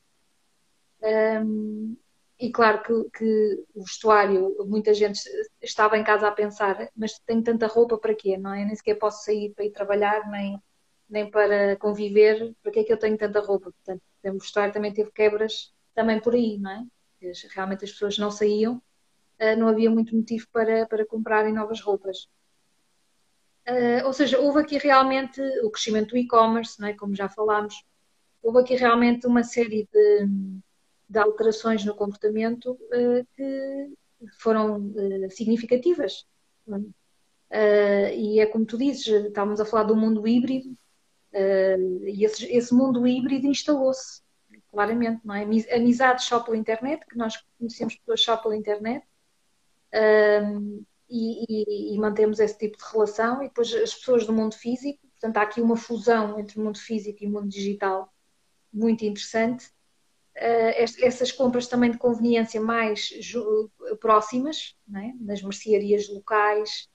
Um, e claro que, que, o vestuário, muita gente estava em casa a pensar, mas tenho tanta roupa para quê? Não é? Nem sequer posso sair para ir trabalhar, nem, nem para conviver, para que é que eu tenho tanta roupa? Portanto, o vestuário também teve quebras também por aí, não é? Realmente as pessoas não saíam, eh, não havia muito motivo para, para comprarem novas roupas. Uh, ou seja, houve aqui realmente o crescimento do e-commerce, é? como já falámos, houve aqui realmente uma série de, de alterações no comportamento uh, que foram significativas. É? e é como tu dizes, estávamos a falar do mundo híbrido, e esse, esse, mundo híbrido instalou-se, claramente, não é? Amizades só pela internet, que nós conhecemos pessoas só pela internet, e, e, e, mantemos esse tipo de relação. E depois as pessoas do mundo físico, portanto, há aqui uma fusão entre o mundo físico e o mundo digital muito interessante. Uh, essas compras também de conveniência mais próximas, né? nas mercearias locais,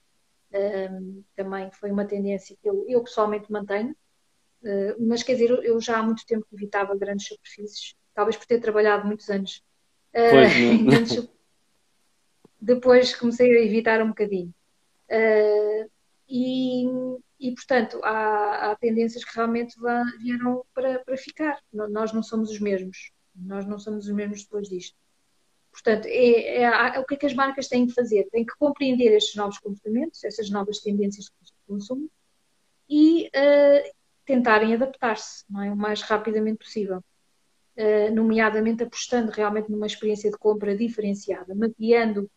também foi uma tendência que eu, eu pessoalmente mantenho. Uh, mas quer dizer, eu já há muito tempo evitava grandes superfícies, talvez por ter trabalhado muitos anos pois, em <laughs> grandes depois comecei a evitar um bocadinho. Uh, e, e, portanto, há, há, tendências que realmente vieram para, para ficar. Nós não somos os mesmos. Nós não somos os mesmos depois disto. Portanto, é, é, é, o que é que as marcas têm que fazer? Têm que compreender estes novos comportamentos, essas novas tendências de consumo e uh, tentarem adaptar-se é? o mais rapidamente possível. Uh, nomeadamente apostando realmente numa experiência de compra diferenciada, mapeando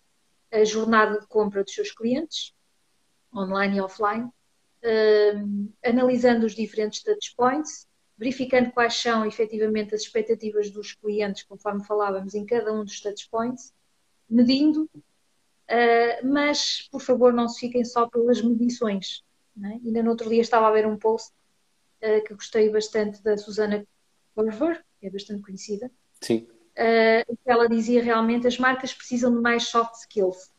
a jornada de compra dos seus clientes, online e offline, uh, analisando os diferentes touchpoints, verificando quais são efetivamente as expectativas dos clientes, conforme falávamos, em cada um dos touchpoints, medindo, uh, mas por favor não se fiquem só pelas medições. É? Ainda no outro dia estava a ver um post uh, que gostei bastante da Susana Corver, que é bastante conhecida. Sim uh, ela dizia realmente as marcas precisam de mais soft skills.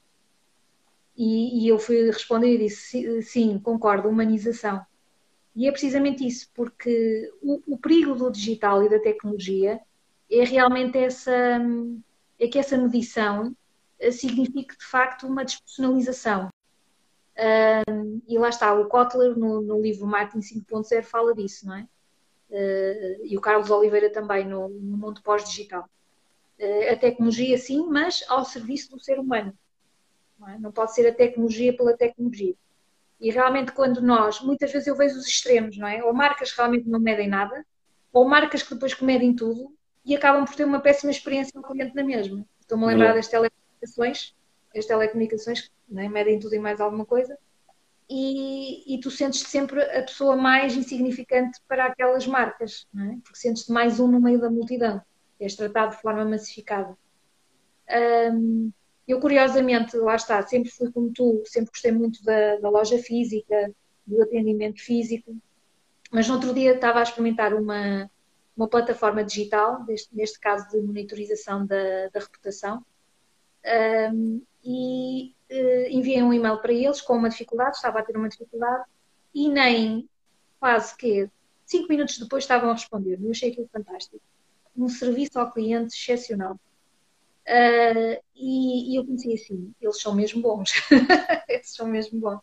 E, e eu fui responder e disse sim, concordo, humanização. E é precisamente isso, porque o, o, perigo do digital e da tecnologia é realmente essa, é que essa medição eh, signifique de facto uma despersonalização. Um, e lá está, o Kotler no, no livro Marketing 5.0 fala disso, não é? Uh, e o Carlos Oliveira também no, no mundo pós-digital. Eh, a tecnologia sim, mas ao serviço do ser humano. Não, é? não, pode ser a tecnologia pela tecnologia. E realmente quando nós, muitas vezes eu vejo os extremos, não é? Ou marcas que realmente não medem nada, ou marcas que depois medem tudo e acabam por ter uma péssima experiência no cliente na mesma. Estou-me a lembrar das telecomunicações, as telecomunicações que é? medem tudo e mais alguma coisa, e, e tu sentes-te sempre a pessoa mais insignificante para aquelas marcas, é? porque sentes-te mais um no meio da multidão és tratado de forma massificada. Um, eu, curiosamente, lá está, sempre fui como tu, sempre gostei muito da, da, loja física, do atendimento físico, mas no outro dia estava a experimentar uma, uma plataforma digital, deste, neste caso de monitorização da, da reputação, um, e uh, enviei um e-mail para eles com uma dificuldade, estava a ter uma dificuldade, e nem quase que cinco minutos depois estavam a responder. Eu achei aquilo fantástico um serviço ao cliente excepcional. Uh, e, e, eu pensei assim, eles são mesmo bons. <laughs> eles são mesmo bons.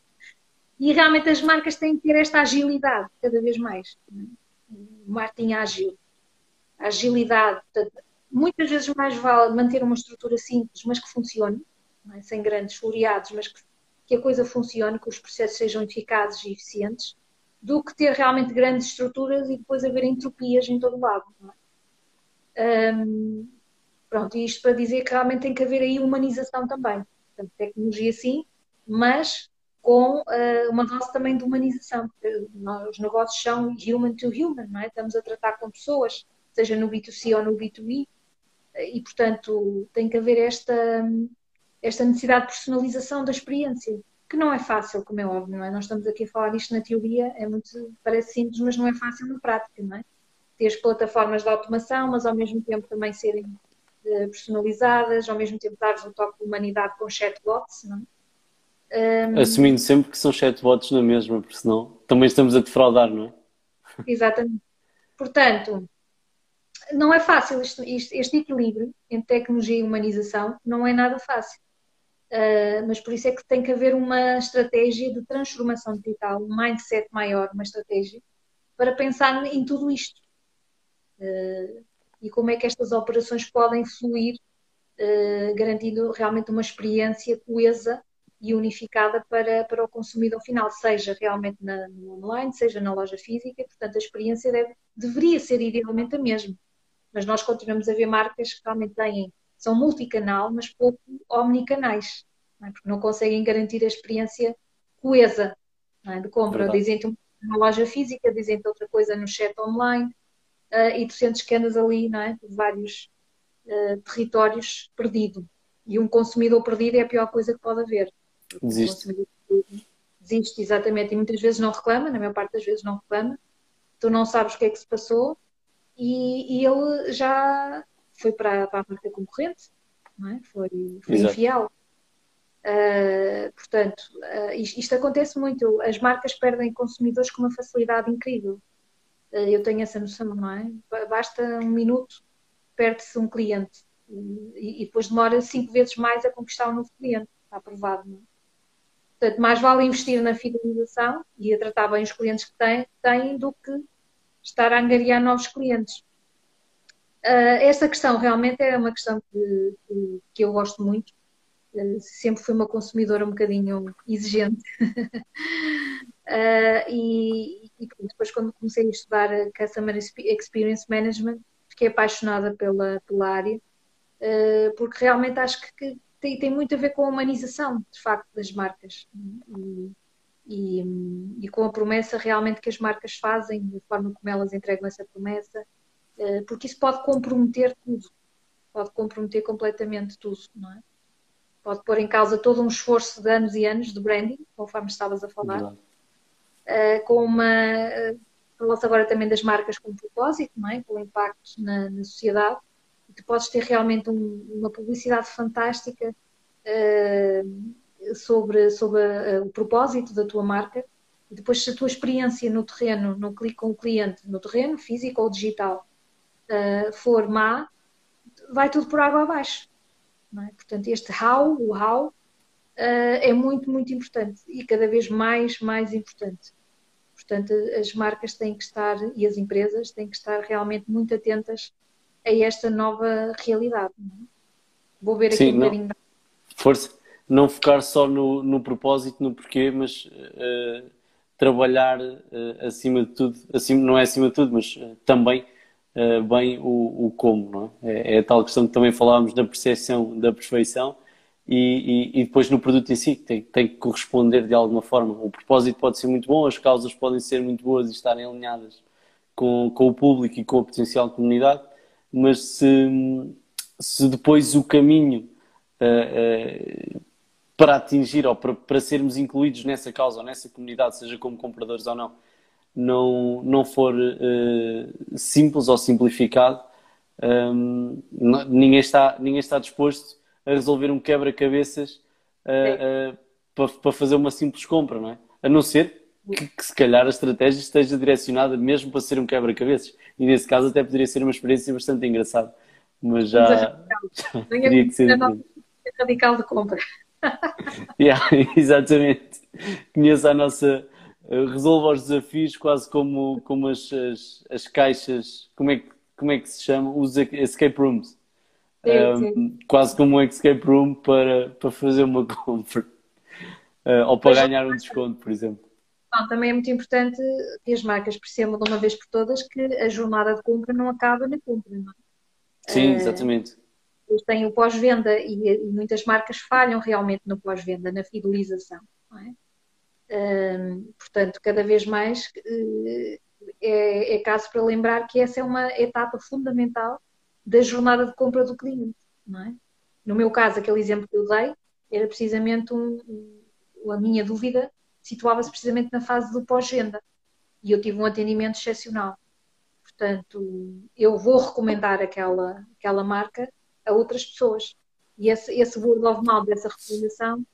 E realmente as marcas têm que ter esta agilidade cada vez mais. É? O marketing ágil. A agilidade. Muitas vezes mais vale manter uma estrutura simples, mas que funcione, é? sem grandes floreados, mas que, que a coisa funcione, que os processos sejam eficazes e eficientes, do que ter realmente grandes estruturas e depois haver entropias em todo lado. Não é? Um, pronto, e isto para dizer que realmente tem que haver aí humanização também. Portanto, tecnologia sim, mas com uh, uma dose também de humanização, porque nós, os negócios são human to human, não é? Estamos a tratar com pessoas, seja no B2C ou no B2B, e portanto tem que haver esta, esta necessidade de personalização da experiência, que não é fácil, como é óbvio, não é? Nós estamos aqui a falar disto na teoria, é muito, parece simples, mas não é fácil na prática, não é? ter plataformas de automação, mas ao mesmo tempo também serem uh, personalizadas, ao mesmo tempo dar um toque de humanidade com chatbots, não é? Um, Assumindo sempre que são chatbots na mesma, porque senão também estamos a defraudar, não é? Exatamente. Portanto, não é fácil este, este, equilíbrio entre tecnologia e humanização, não é nada fácil. Uh, mas por isso é que tem que haver uma estratégia de transformação digital, um mindset maior, uma estratégia, para pensar em tudo isto. Uh, e como é que estas operações podem fluir, uh, garantindo realmente uma experiência coesa e unificada para, para o consumidor final, seja realmente na, no online, seja na loja física. Portanto, a experiência deve, deveria ser idealmente a mesma. Mas nós continuamos a ver marcas que realmente têm, são multicanal, mas pouco omnicanais, não é? porque não conseguem garantir a experiência coesa é? de compra. Dizem-te uma loja física, dizem-te outra coisa no chat online, uh, e tu sentes que andas ali não é? vários uh, territórios perdido. E um consumidor perdido é a pior coisa que pode haver. Desiste. Desiste, exatamente. E muitas vezes não reclama, na maior parte das vezes não reclama. Tu não sabes o que é que se passou e, e ele já foi para, para a marca concorrente, não é? foi, foi infiel. Uh, portanto, uh, isto, isto, acontece muito. As marcas perdem consumidores com uma facilidade incrível. Uh, eu tenho essa noção, não é? Basta um minuto, perde-se um cliente e, e, depois demora cinco vezes mais a conquistar um novo cliente. Está provado, não é? Portanto, mais vale investir na fidelização e a tratar bem os clientes que têm, têm do que estar a angariar novos clientes. Uh, essa questão realmente é uma questão que, que, eu gosto muito. Uh, sempre fui uma consumidora um bocadinho exigente. uh, <laughs> e, e, depois, quando comecei a estudar Customer Experience Management, fiquei apaixonada pela, pela área, porque realmente acho que, tem, tem muito a ver com a humanização, de facto, das marcas. E, e, e, com a promessa realmente que as marcas fazem, da forma como elas entregam essa promessa, porque isso pode comprometer tudo, pode comprometer completamente tudo, não é? Pode pôr em causa todo um esforço de anos e anos de branding, conforme estavas a falar, uh, com uma. Uh, Falou-se agora também das marcas com propósito, não é? com o impacto na, na sociedade tu podes ter realmente um, uma publicidade fantástica uh, sobre, sobre a, a, o propósito da tua marca e depois se a tua experiência no terreno, no clique com o cliente, no terreno físico ou digital, uh, for má, vai tudo por água abaixo. É? Portanto, este how, o how, uh, é muito, muito importante e cada vez mais, mais importante. Portanto, as marcas têm que estar e as empresas têm que estar realmente muito atentas a esta nova realidade. É? Vou ver aqui Sim, um bocadinho. Força, não focar só no, no propósito, no porquê, mas uh, trabalhar uh, acima de tudo, acima, não é acima de tudo, mas uh, também bem o, o, como, é? é? é? a tal questão que também falávamos da percepção da perfeição e, e, e, depois no produto em si, tem, tem que corresponder de alguma forma. O propósito pode ser muito bom, as causas podem ser muito boas e estarem alinhadas com, com o público e com a potencial comunidade, mas se, se depois o caminho uh, uh, para atingir ou para, para sermos incluídos nessa causa ou nessa comunidade, seja como compradores ou não, não, não for uh, simples ou simplificado, um, não, ninguém, está, ninguém está disposto a resolver um quebra-cabeças para, para fazer uma simples compra, não é? A não ser que, que, se calhar a estratégia esteja direcionada mesmo para ser um quebra-cabeças. E nesse caso até poderia ser uma experiência bastante engraçada. Mas já, já teria <laughs> que ser. Radical de compra. <laughs> yeah, <laughs> exatamente. Conheço a nossa. Eh, resolva os desafios quase como, como as, as, as caixas. Como é, que, como é que se chama? Os escape rooms. Sim, um, sim. Quase como um escape room para, para fazer uma <laughs> compra. Uh, ou para ganhar um desconto, por exemplo. Não, também é muito importante que as marcas percebam de uma vez por todas que a jornada de compra não acaba na compra, não é? Sim, exatamente. Eles têm o pós-venda e, e, muitas marcas falham realmente no pós-venda, na fidelização, não é? Portanto, cada vez mais uh, é, é, caso para lembrar que essa é uma etapa fundamental da jornada de compra do cliente, não é? No meu caso, aquele exemplo que eu dei era precisamente um, um, a minha dúvida situava-se precisamente na fase do pós-venda. E eu tive um atendimento excepcional. Portanto, eu vou recomendar aquela, aquela marca a outras pessoas. E esse, esse word of mouth dessa recomendação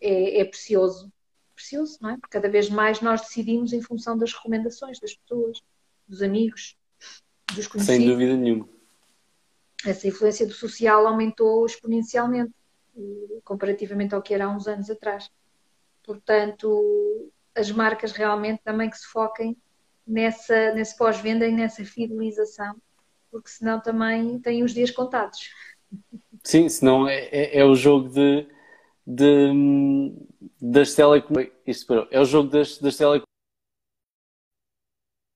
é, é precioso. Precioso, não é? Porque cada vez mais nós decidimos em função das recomendações das pessoas, dos amigos, dos conhecidos. Sem dúvida nenhuma. Essa influência do social aumentou exponencialmente, comparativamente ao que era há uns anos atrás. Portanto, as marcas realmente também que se foquem nessa, nesse pós-venda e nessa fidelização, porque senão também têm os dias contados. Sim, senão é, é, é o jogo de, de das telecomunicações. É o jogo das, das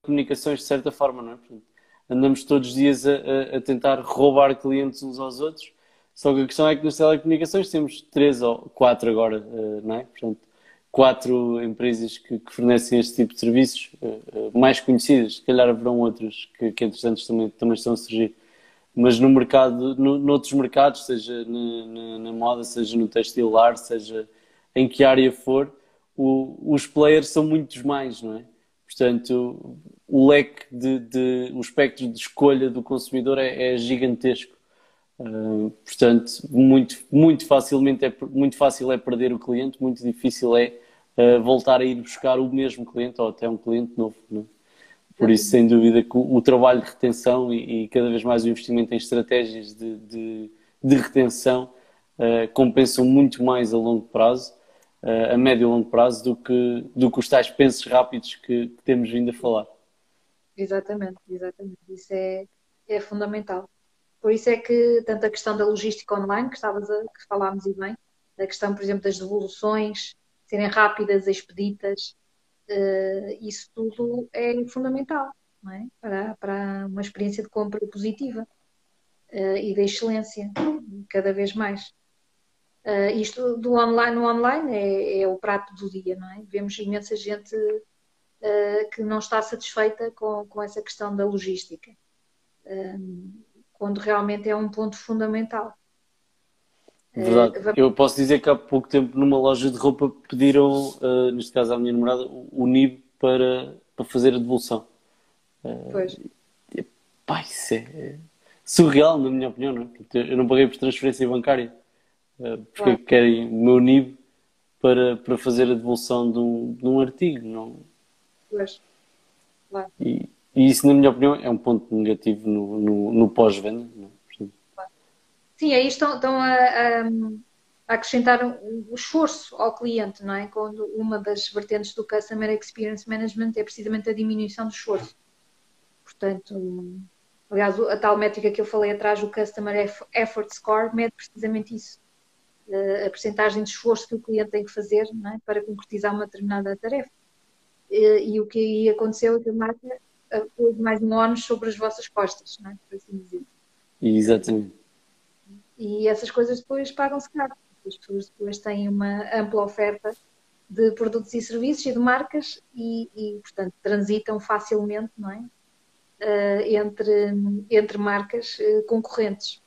telecomunicações de certa forma, não é? Portanto, andamos todos os dias a, a, tentar roubar clientes uns aos outros. Só que a questão é que nas telecomunicações temos três ou quatro agora, eh, não é? Portanto, quatro empresas que, que, fornecem este tipo de serviços, uh, mais conhecidas, se calhar haverão outras que, que entretanto também, também estão a surgir, mas no mercado, no, noutros mercados, seja na, na, na, moda, seja no textilar, seja em que área for, o, os players são muitos mais, não é? Portanto, o leque de, de o espectro de escolha do consumidor é, é gigantesco. Uh, portanto, muito, muito facilmente é muito fácil é perder o cliente, muito difícil é uh, voltar a ir buscar o mesmo cliente ou até um cliente novo. É? Por isso, sem dúvida, que o, o trabalho de retenção e, e, cada vez mais o investimento em estratégias de, de, de retenção uh, compensam muito mais a longo prazo, uh, a médio e longo prazo, do que, do que os tais pensos rápidos que, que temos vindo a falar. Exatamente, exatamente. Isso é, é fundamental. Por isso é que tanto a questão da logística online, que, estavas a, que falámos e bem, a questão, por exemplo, das devoluções, serem rápidas, expeditas, isso tudo é fundamental é? para, para uma experiência de compra positiva uh, e de excelência, cada vez mais. Uh, isto do online no online é, é, o prato do dia, não é? Vemos imensa gente que não está satisfeita com, com essa questão da logística, quando realmente é um ponto fundamental. Verdade. Uh, eu posso dizer que há pouco tempo numa loja de roupa pediram, uh, neste caso à minha namorada, o NIB para, para fazer a devolução. Uh, pois. Pá, isso é surreal, na minha opinião. Não é? Eu não paguei por transferência bancária. Uh, porque claro. querem o meu NIB para, para fazer a devolução de um, de um artigo. Não? Pois. Claro. E, e, isso, na minha opinião, é um ponto negativo no, no, no pós-venda. Sim, aí estão, estão a, a, a acrescentar o esforço ao cliente, não é? Quando uma das vertentes do Customer Experience Management é precisamente a diminuição do esforço. Portanto, aliás, a tal métrica que eu falei atrás, o Customer Effort Score, mede precisamente isso. A percentagem de esforço que o cliente tem que fazer é? para concretizar uma determinada tarefa. E, e o que aí aconteceu é que a marca pôs mais um ónus sobre as vossas costas, não é? por assim dizer. Exatamente. E essas coisas depois pagam-se caro. As pessoas depois têm uma ampla oferta de produtos e serviços e de marcas e, e portanto, transitam facilmente não é? Uh, entre, entre marcas uh, concorrentes.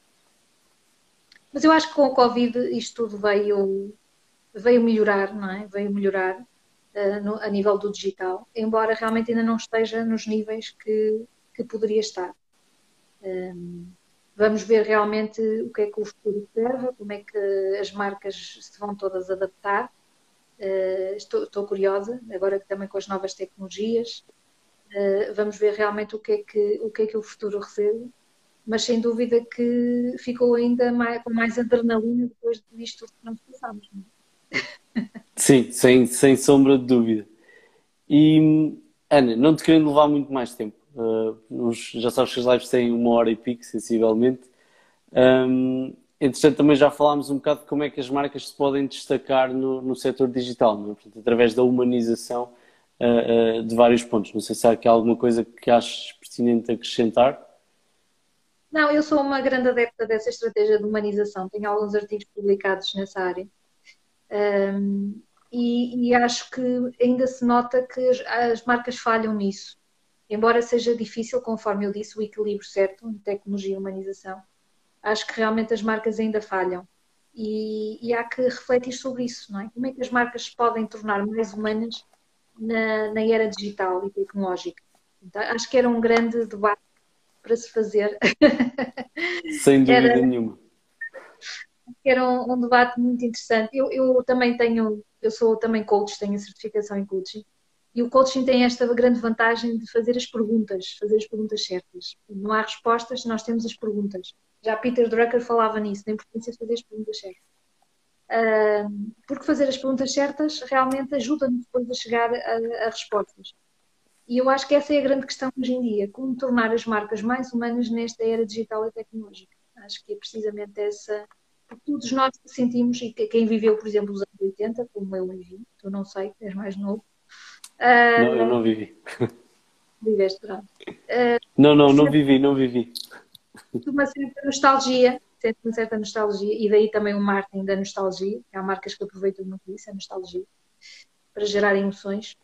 Mas eu acho que com o Covid isto tudo veio, veio melhorar, não é? Veio melhorar uh, no, a nível do digital, embora realmente ainda não esteja nos níveis que, que poderia estar. Um, Vamos ver realmente o que é que o futuro serve, como é que as marcas se vão todas adaptar. Uh, estou, estou, curiosa, agora também com as novas tecnologias. Uh, vamos ver realmente o que, é que, o que é que o futuro recebe, mas sem dúvida que ficou ainda mais, com mais adrenalina depois disto que nós passamos. É? <laughs> Sim, sem, sem sombra de dúvida. E, Ana, não te querendo levar muito mais tempo, Os, já sabes que as lives têm uma hora e pico, sensivelmente. Um, entretanto, também já falámos um bocado de como é que as marcas se podem destacar no, no setor digital, é? Portanto, através da humanização uh, uh, de vários pontos. Não sei se há aqui alguma coisa que achas pertinente acrescentar. Não, eu sou uma grande adepta dessa estratégia de humanização. Tenho alguns artigos publicados nessa área. Um, e, e, acho que ainda se nota que as, as marcas falham nisso embora seja difícil, conforme eu disse, o equilíbrio certo entre tecnologia e humanização, acho que realmente as marcas ainda falham. E, e, há que refletir sobre isso, não é? Como é que as marcas se podem tornar mais humanas na, na era digital e tecnológica? Então, acho que era um grande debate para se fazer. <laughs> Sem dúvida era, nenhuma. que era um, um debate muito interessante. Eu, eu, também tenho, eu sou também coach, tenho certificação em coaching. E o coaching tem esta grande vantagem de fazer as perguntas, fazer as perguntas certas. Não há respostas, nós temos as perguntas. Já Peter Drucker falava nisso, da importância de fazer as perguntas certas. Uh, porque fazer as perguntas certas realmente ajuda-nos depois a chegar a, a respostas. E eu acho que essa é a grande questão hoje em dia, como tornar as marcas mais humanas nesta era digital e tecnológica. Acho que é precisamente essa, porque todos nós sentimos, e quem viveu, por exemplo, os anos 80, como eu vivi, tu não sei, és mais novo. Uh, não, eu não vivi. Viveste, pronto. Uh, não, não, não vivi, não vivi. Uma certa nostalgia, uma certa nostalgia, e daí também o marketing da nostalgia, que há marcas que aproveitam muito isso, a nostalgia, para gerar emoções.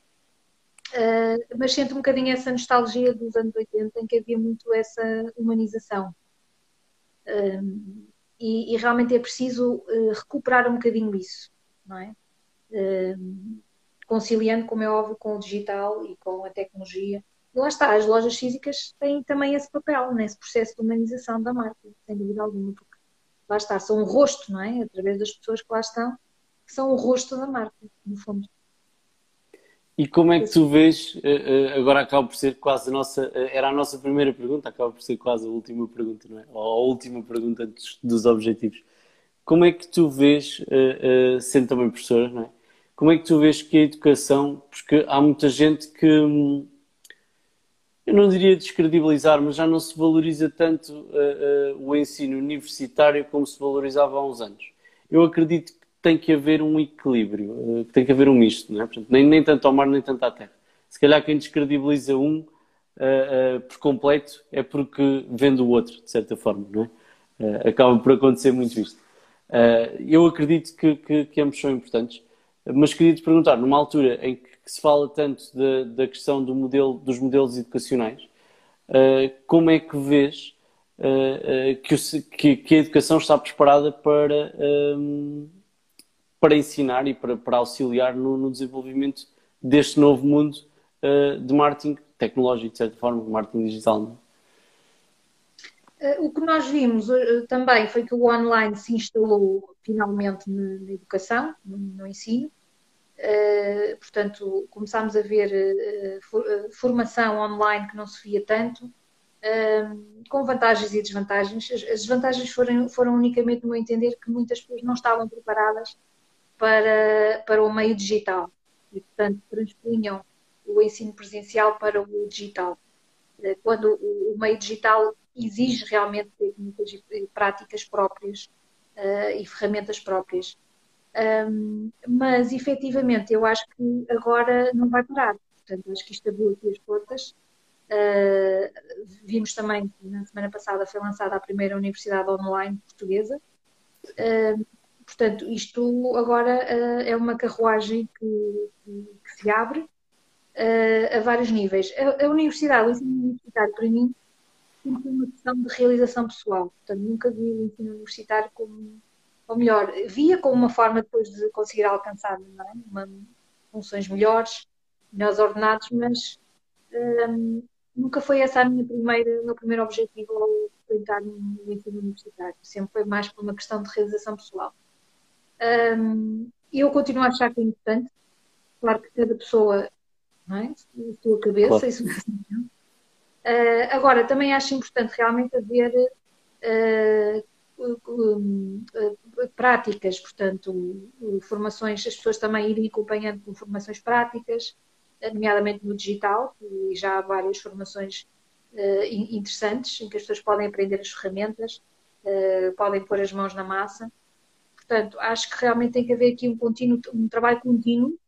Uh, mas sinto um bocadinho essa nostalgia dos anos 80, em que havia muito essa humanização. E, e, realmente é preciso uh, recuperar um bocadinho isso, não é? Conciliando, como é óbvio, com o digital e com a tecnologia. E lá está, as lojas físicas têm também esse papel, nesse processo de humanização da marca, sem dúvida alguma, porque lá está, são o rosto, não é? Através das pessoas que lá estão, que são o rosto da marca, no fundo. E como é que tu vês, eh, eh, agora acaba por ser quase a nossa, eh, era a nossa primeira pergunta, acaba por ser quase a última pergunta, não é? Ou a última pergunta dos, dos objetivos. Como é que tu vês, sendo também professora, não é? Como é que tu vês que a educação, porque há muita gente que, hum, eu não diria descredibilizar, mas já não se valoriza tanto o ensino universitário como se valorizava há uns anos. Eu acredito tem que haver um equilíbrio, eh, tem que haver um misto, não é? Portanto, nem, nem tanto ao mar, nem tanto à terra. Se calhar quem descredibiliza um uh, uh, por completo é porque vende o outro, de certa forma, não é? Uh, acaba por acontecer muito isto. eu acredito que, que, que, ambos são importantes, mas queria te perguntar, numa altura em que, que se fala tanto da, da questão do modelo, dos modelos educacionais, como é que vês que, que, a educação está preparada para ehm, para ensinar e para, para auxiliar no, no, desenvolvimento deste novo mundo uh, de marketing tecnológico, de certa forma, de marketing digital. Uh, o que nós vimos uh, também foi que o online se instalou finalmente na, educação, no, no ensino. portanto, começámos a ver formação online que não se via tanto, com vantagens e desvantagens. As, desvantagens foram, foram unicamente, no meu entender, que muitas pessoas não estavam preparadas para, para o meio digital e, portanto, transpunham o ensino presencial para o digital. Eh, quando o meio digital exige realmente técnicas e práticas próprias uh, e ferramentas próprias. Um, mas, efetivamente, eu acho que agora não vai parar. Portanto, acho que isto abriu aqui as portas. Uh, vimos também que na semana passada foi lançada a primeira universidade online portuguesa. Uh, Portanto, isto agora uh, é uma carruagem que, que, se abre uh, a vários níveis. A, a, universidade, o ensino universitário, para mim, sempre uma questão de realização pessoal. Portanto, nunca vi o ensino universitário como, ou melhor, via como uma forma depois de conseguir alcançar é? uma, funções melhores, melhores ordenados, mas um, eh, nunca foi essa a minha primeira, o meu primeiro objetivo ao entrar no ensino universitário. Sempre foi mais por uma questão de realização pessoal. Um, eu continuo a achar que é importante. Claro que cada pessoa, não é? A sua cabeça, claro. isso uh, Agora, também acho importante realmente haver uh, uh, práticas, portanto, formações, as pessoas também irem acompanhando com formações práticas, nomeadamente no digital, e já há várias formações interessantes em que as pessoas podem aprender as ferramentas, podem pôr as mãos na massa. Portanto, acho que realmente tem que haver aqui um, contínuo, um trabalho contínuo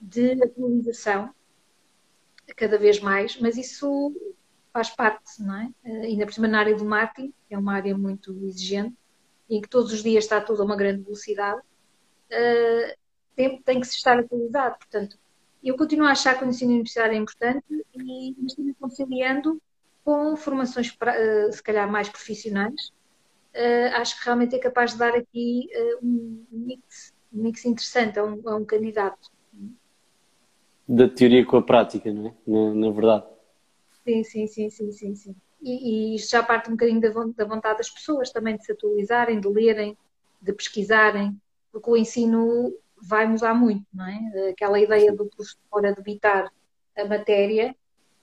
de atualização, cada vez mais, mas isso faz parte, não é? Eh, ainda por cima na área do marketing, é uma área muito exigente, em que todos os dias está tudo a uma grande velocidade, uh, tem, tem, que se estar atualizado. Portanto, eu continuo a achar que o ensino universitário é importante e estou conciliando com formações, uh, se calhar, mais profissionais, acho que realmente é capaz de dar aqui um, mix, um mix interessante a um, a um, candidato. Da teoria com a prática, não é? Na, na verdade. Sim, sim, sim, sim, sim, sim. E, e, isto já parte um bocadinho da, da vontade das pessoas também de se atualizarem, de lerem, de pesquisarem, porque o ensino vai mudar muito, não é? Aquela ideia do professor debitar a matéria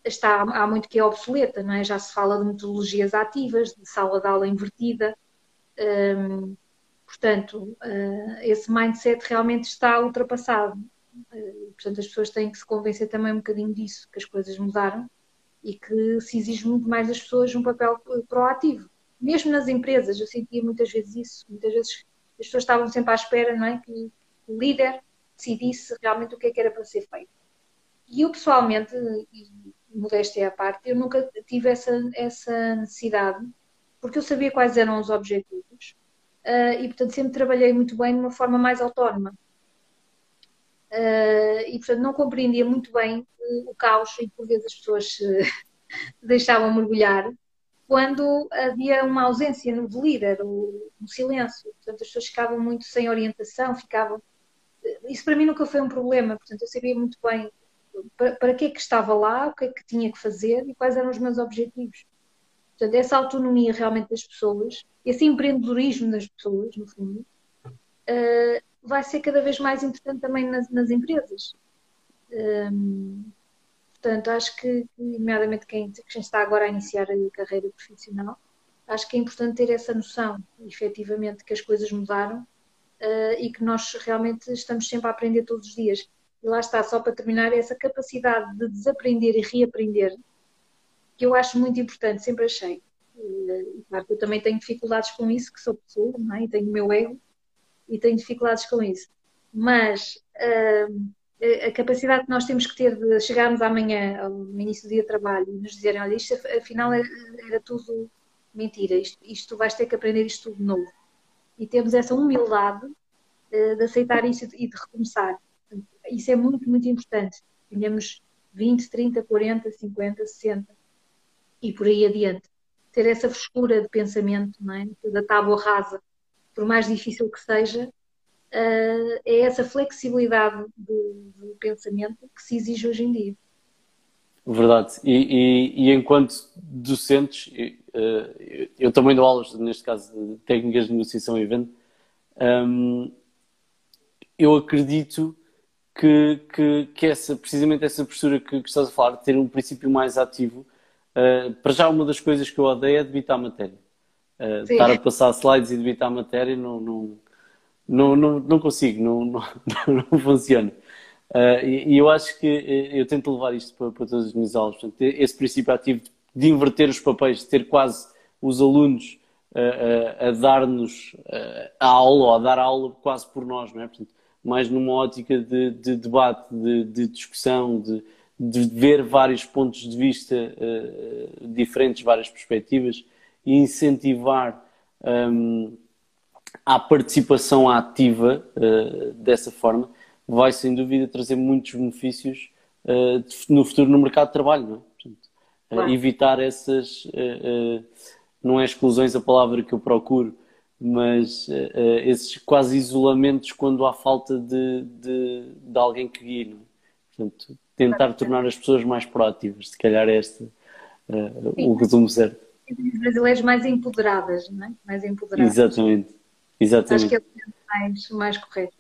está há muito que é obsoleta, não é? Já se fala de metodologias ativas, de sala de aula invertida. Um, portanto, uh, esse mindset realmente está ultrapassado. Uh, portanto, as pessoas têm que se convencer também um bocadinho disso, que as coisas mudaram e que se exige muito mais das pessoas um papel proativo. Mesmo nas empresas, eu sentia muitas vezes isso. Muitas vezes as pessoas estavam sempre à espera, não é? Que o líder decidisse realmente o que é que era para ser feito. E eu, pessoalmente, e modéstia à parte, eu nunca tive essa, essa necessidade, porque eu sabia quais eram os objetivos uh, e, portanto, sempre trabalhei muito bem de uma forma mais autónoma. Uh, e, portanto, não compreendia muito bem uh, o caos em que, por vezes, as pessoas se <laughs> deixavam mergulhar quando havia uma ausência de líder, um silêncio. Portanto, as pessoas ficavam muito sem orientação, ficavam. Isso para mim nunca foi um problema, portanto, eu sabia muito bem para, para que é que estava lá, o que é que tinha que fazer e quais eram os meus objetivos. Portanto, essa autonomia realmente das pessoas, esse empreendedorismo das pessoas, no fundo, vai ser cada vez mais importante também nas, nas empresas. Um, portanto, acho que, nomeadamente quem, quem, está agora a iniciar a carreira profissional, acho que é importante ter essa noção, efetivamente, que as coisas mudaram uh, e que nós realmente estamos sempre a aprender todos os dias. E lá está, só para terminar, essa capacidade de desaprender e reaprender, que eu acho muito importante, sempre achei. E, claro que eu também tenho dificuldades com isso, que sou pessoa, não é? e tenho o meu ego, e tenho dificuldades com isso. Mas uh, a capacidade que nós temos que ter de chegarmos amanhã, ao início do dia de trabalho, e nos dizerem, olha, isto afinal era, tudo mentira, isto, isto vais ter que aprender isto tudo de novo. E temos essa humildade uh, de aceitar isso e de recomeçar. Isso é muito, muito importante. Tenhamos 20, 30, 40, 50, 60 e por aí adiante. Ter essa frescura de pensamento, não é? da tábua rasa, por mais difícil que seja, uh, é essa flexibilidade do, pensamento que se exige hoje em dia. Verdade. E, e, e enquanto docentes, uh, eu também dou aulas, neste caso, de técnicas de negociação e venda, um, eu acredito que, que, que essa, precisamente essa postura que, que estás a falar, ter um princípio mais ativo, uh, para já uma das coisas que eu odeio é debitar matéria. Uh, estar a passar slides e debitar matéria não, não, não, não, não consigo, não, não, <laughs> não funciona. Uh, e, e, eu acho que eu tento levar isto para, para todas as minhas aulas. Portanto, esse princípio ativo de, inverter os papéis, de ter quase os alunos uh, a dar-nos a aula, ou a dar aula quase por nós, não é? Portanto, mais numa ótica de, de debate, de, de discussão, de, de, ver vários pontos de vista uh, diferentes, várias perspectivas e incentivar um, a participação ativa uh, dessa forma vai sem dúvida trazer muitos benefícios uh, no futuro no mercado de trabalho, não é? Portanto, evitar essas não é exclusões a palavra que eu procuro, mas esses quase isolamentos quando há falta de, de, de alguém que guie. É? Portanto, tentar tornar as pessoas mais proativas, se calhar é este uh, o resumo certo. As brasileiras mais empoderadas, não é? Mais empoderadas. Exatamente. Exatamente. Acho que é o mais, mais correto.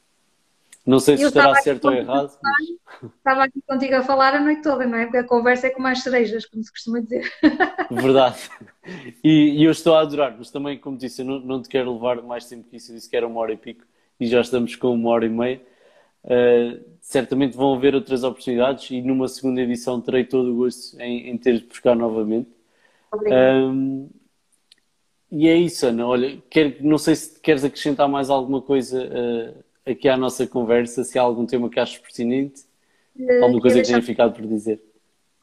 Não sei se eu estará certo ou errado. Mas... Estava aqui contigo a falar a noite toda, não é? Porque a conversa é com mais cerejas, como se costuma dizer. <laughs> Verdade. E, e, eu estou a adorar, mas também, como disse, eu não, não te quero levar mais tempo que isso. Eu disse que era uma hora e pico e já estamos com uma hora e meia. Uh, certamente vão haver outras oportunidades e numa segunda edição terei todo o gosto em, em ter de buscar novamente. Um, e é isso, Ana. Olha, quer, não sei se queres acrescentar mais alguma coisa uh, aqui à nossa conversa, se há algum tema que achas pertinente, uh, alguma coisa que tenha ficado por dizer.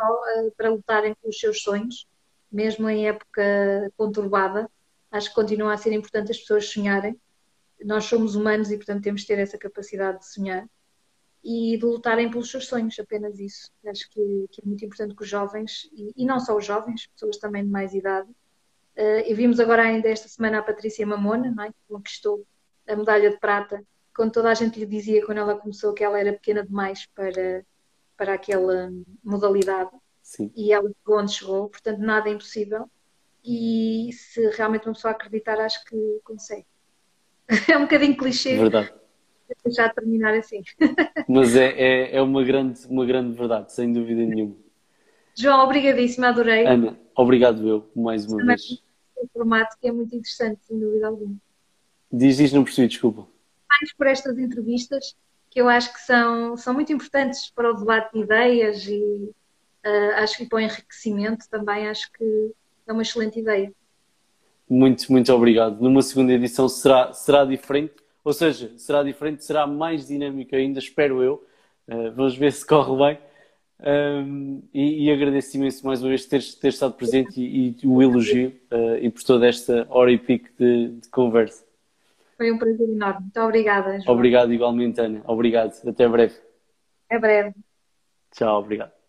Uh, para lutarem pelos seus sonhos, mesmo em época conturbada, acho que continua a ser importante as pessoas sonharem. Nós somos humanos e, portanto, temos de ter essa capacidade de sonhar e de lutarem pelos seus sonhos, apenas isso. Acho que, que é muito importante que os jovens, e, e, não só os jovens, pessoas também de mais idade, uh, e vimos agora ainda esta semana a Patrícia Mamona, não é? que conquistou a medalha de prata quando toda a gente lhe dizia quando ela começou que ela era pequena demais para, para aquela modalidade. Sim. E ela chegou onde chegou, portanto nada é impossível. E se realmente uma pessoa acreditar, acho que consegue. <laughs> É um bocadinho clichê. Verdade. Deixar de terminar assim. Mas é, é, é, uma, grande, uma grande verdade, sem dúvida nenhuma. João, obrigadíssima, adorei. Ana, obrigado eu, mais uma Também vez. O formato que é muito interessante, sem dúvida alguma. Diz isto, não percebi, desculpa. Mais por estas entrevistas, que eu acho que são, são muito importantes para o debate de ideias e uh, acho que para o enriquecimento também acho que é uma excelente ideia. Muito, muito obrigado. Numa segunda edição será, será diferente, ou seja, será diferente, será mais dinâmico ainda, espero eu. Uh, vamos ver se corre bem. Um, e, e, agradeço imenso mais uma vez ter, ter estado presente e, e o elogio uh, e por toda esta hora e pico de, de, conversa. Foi um prazer enorme. Muito obrigada. João. Obrigado igualmente, Ana. Obrigado. Até breve. Até breve. Tchau, obrigado.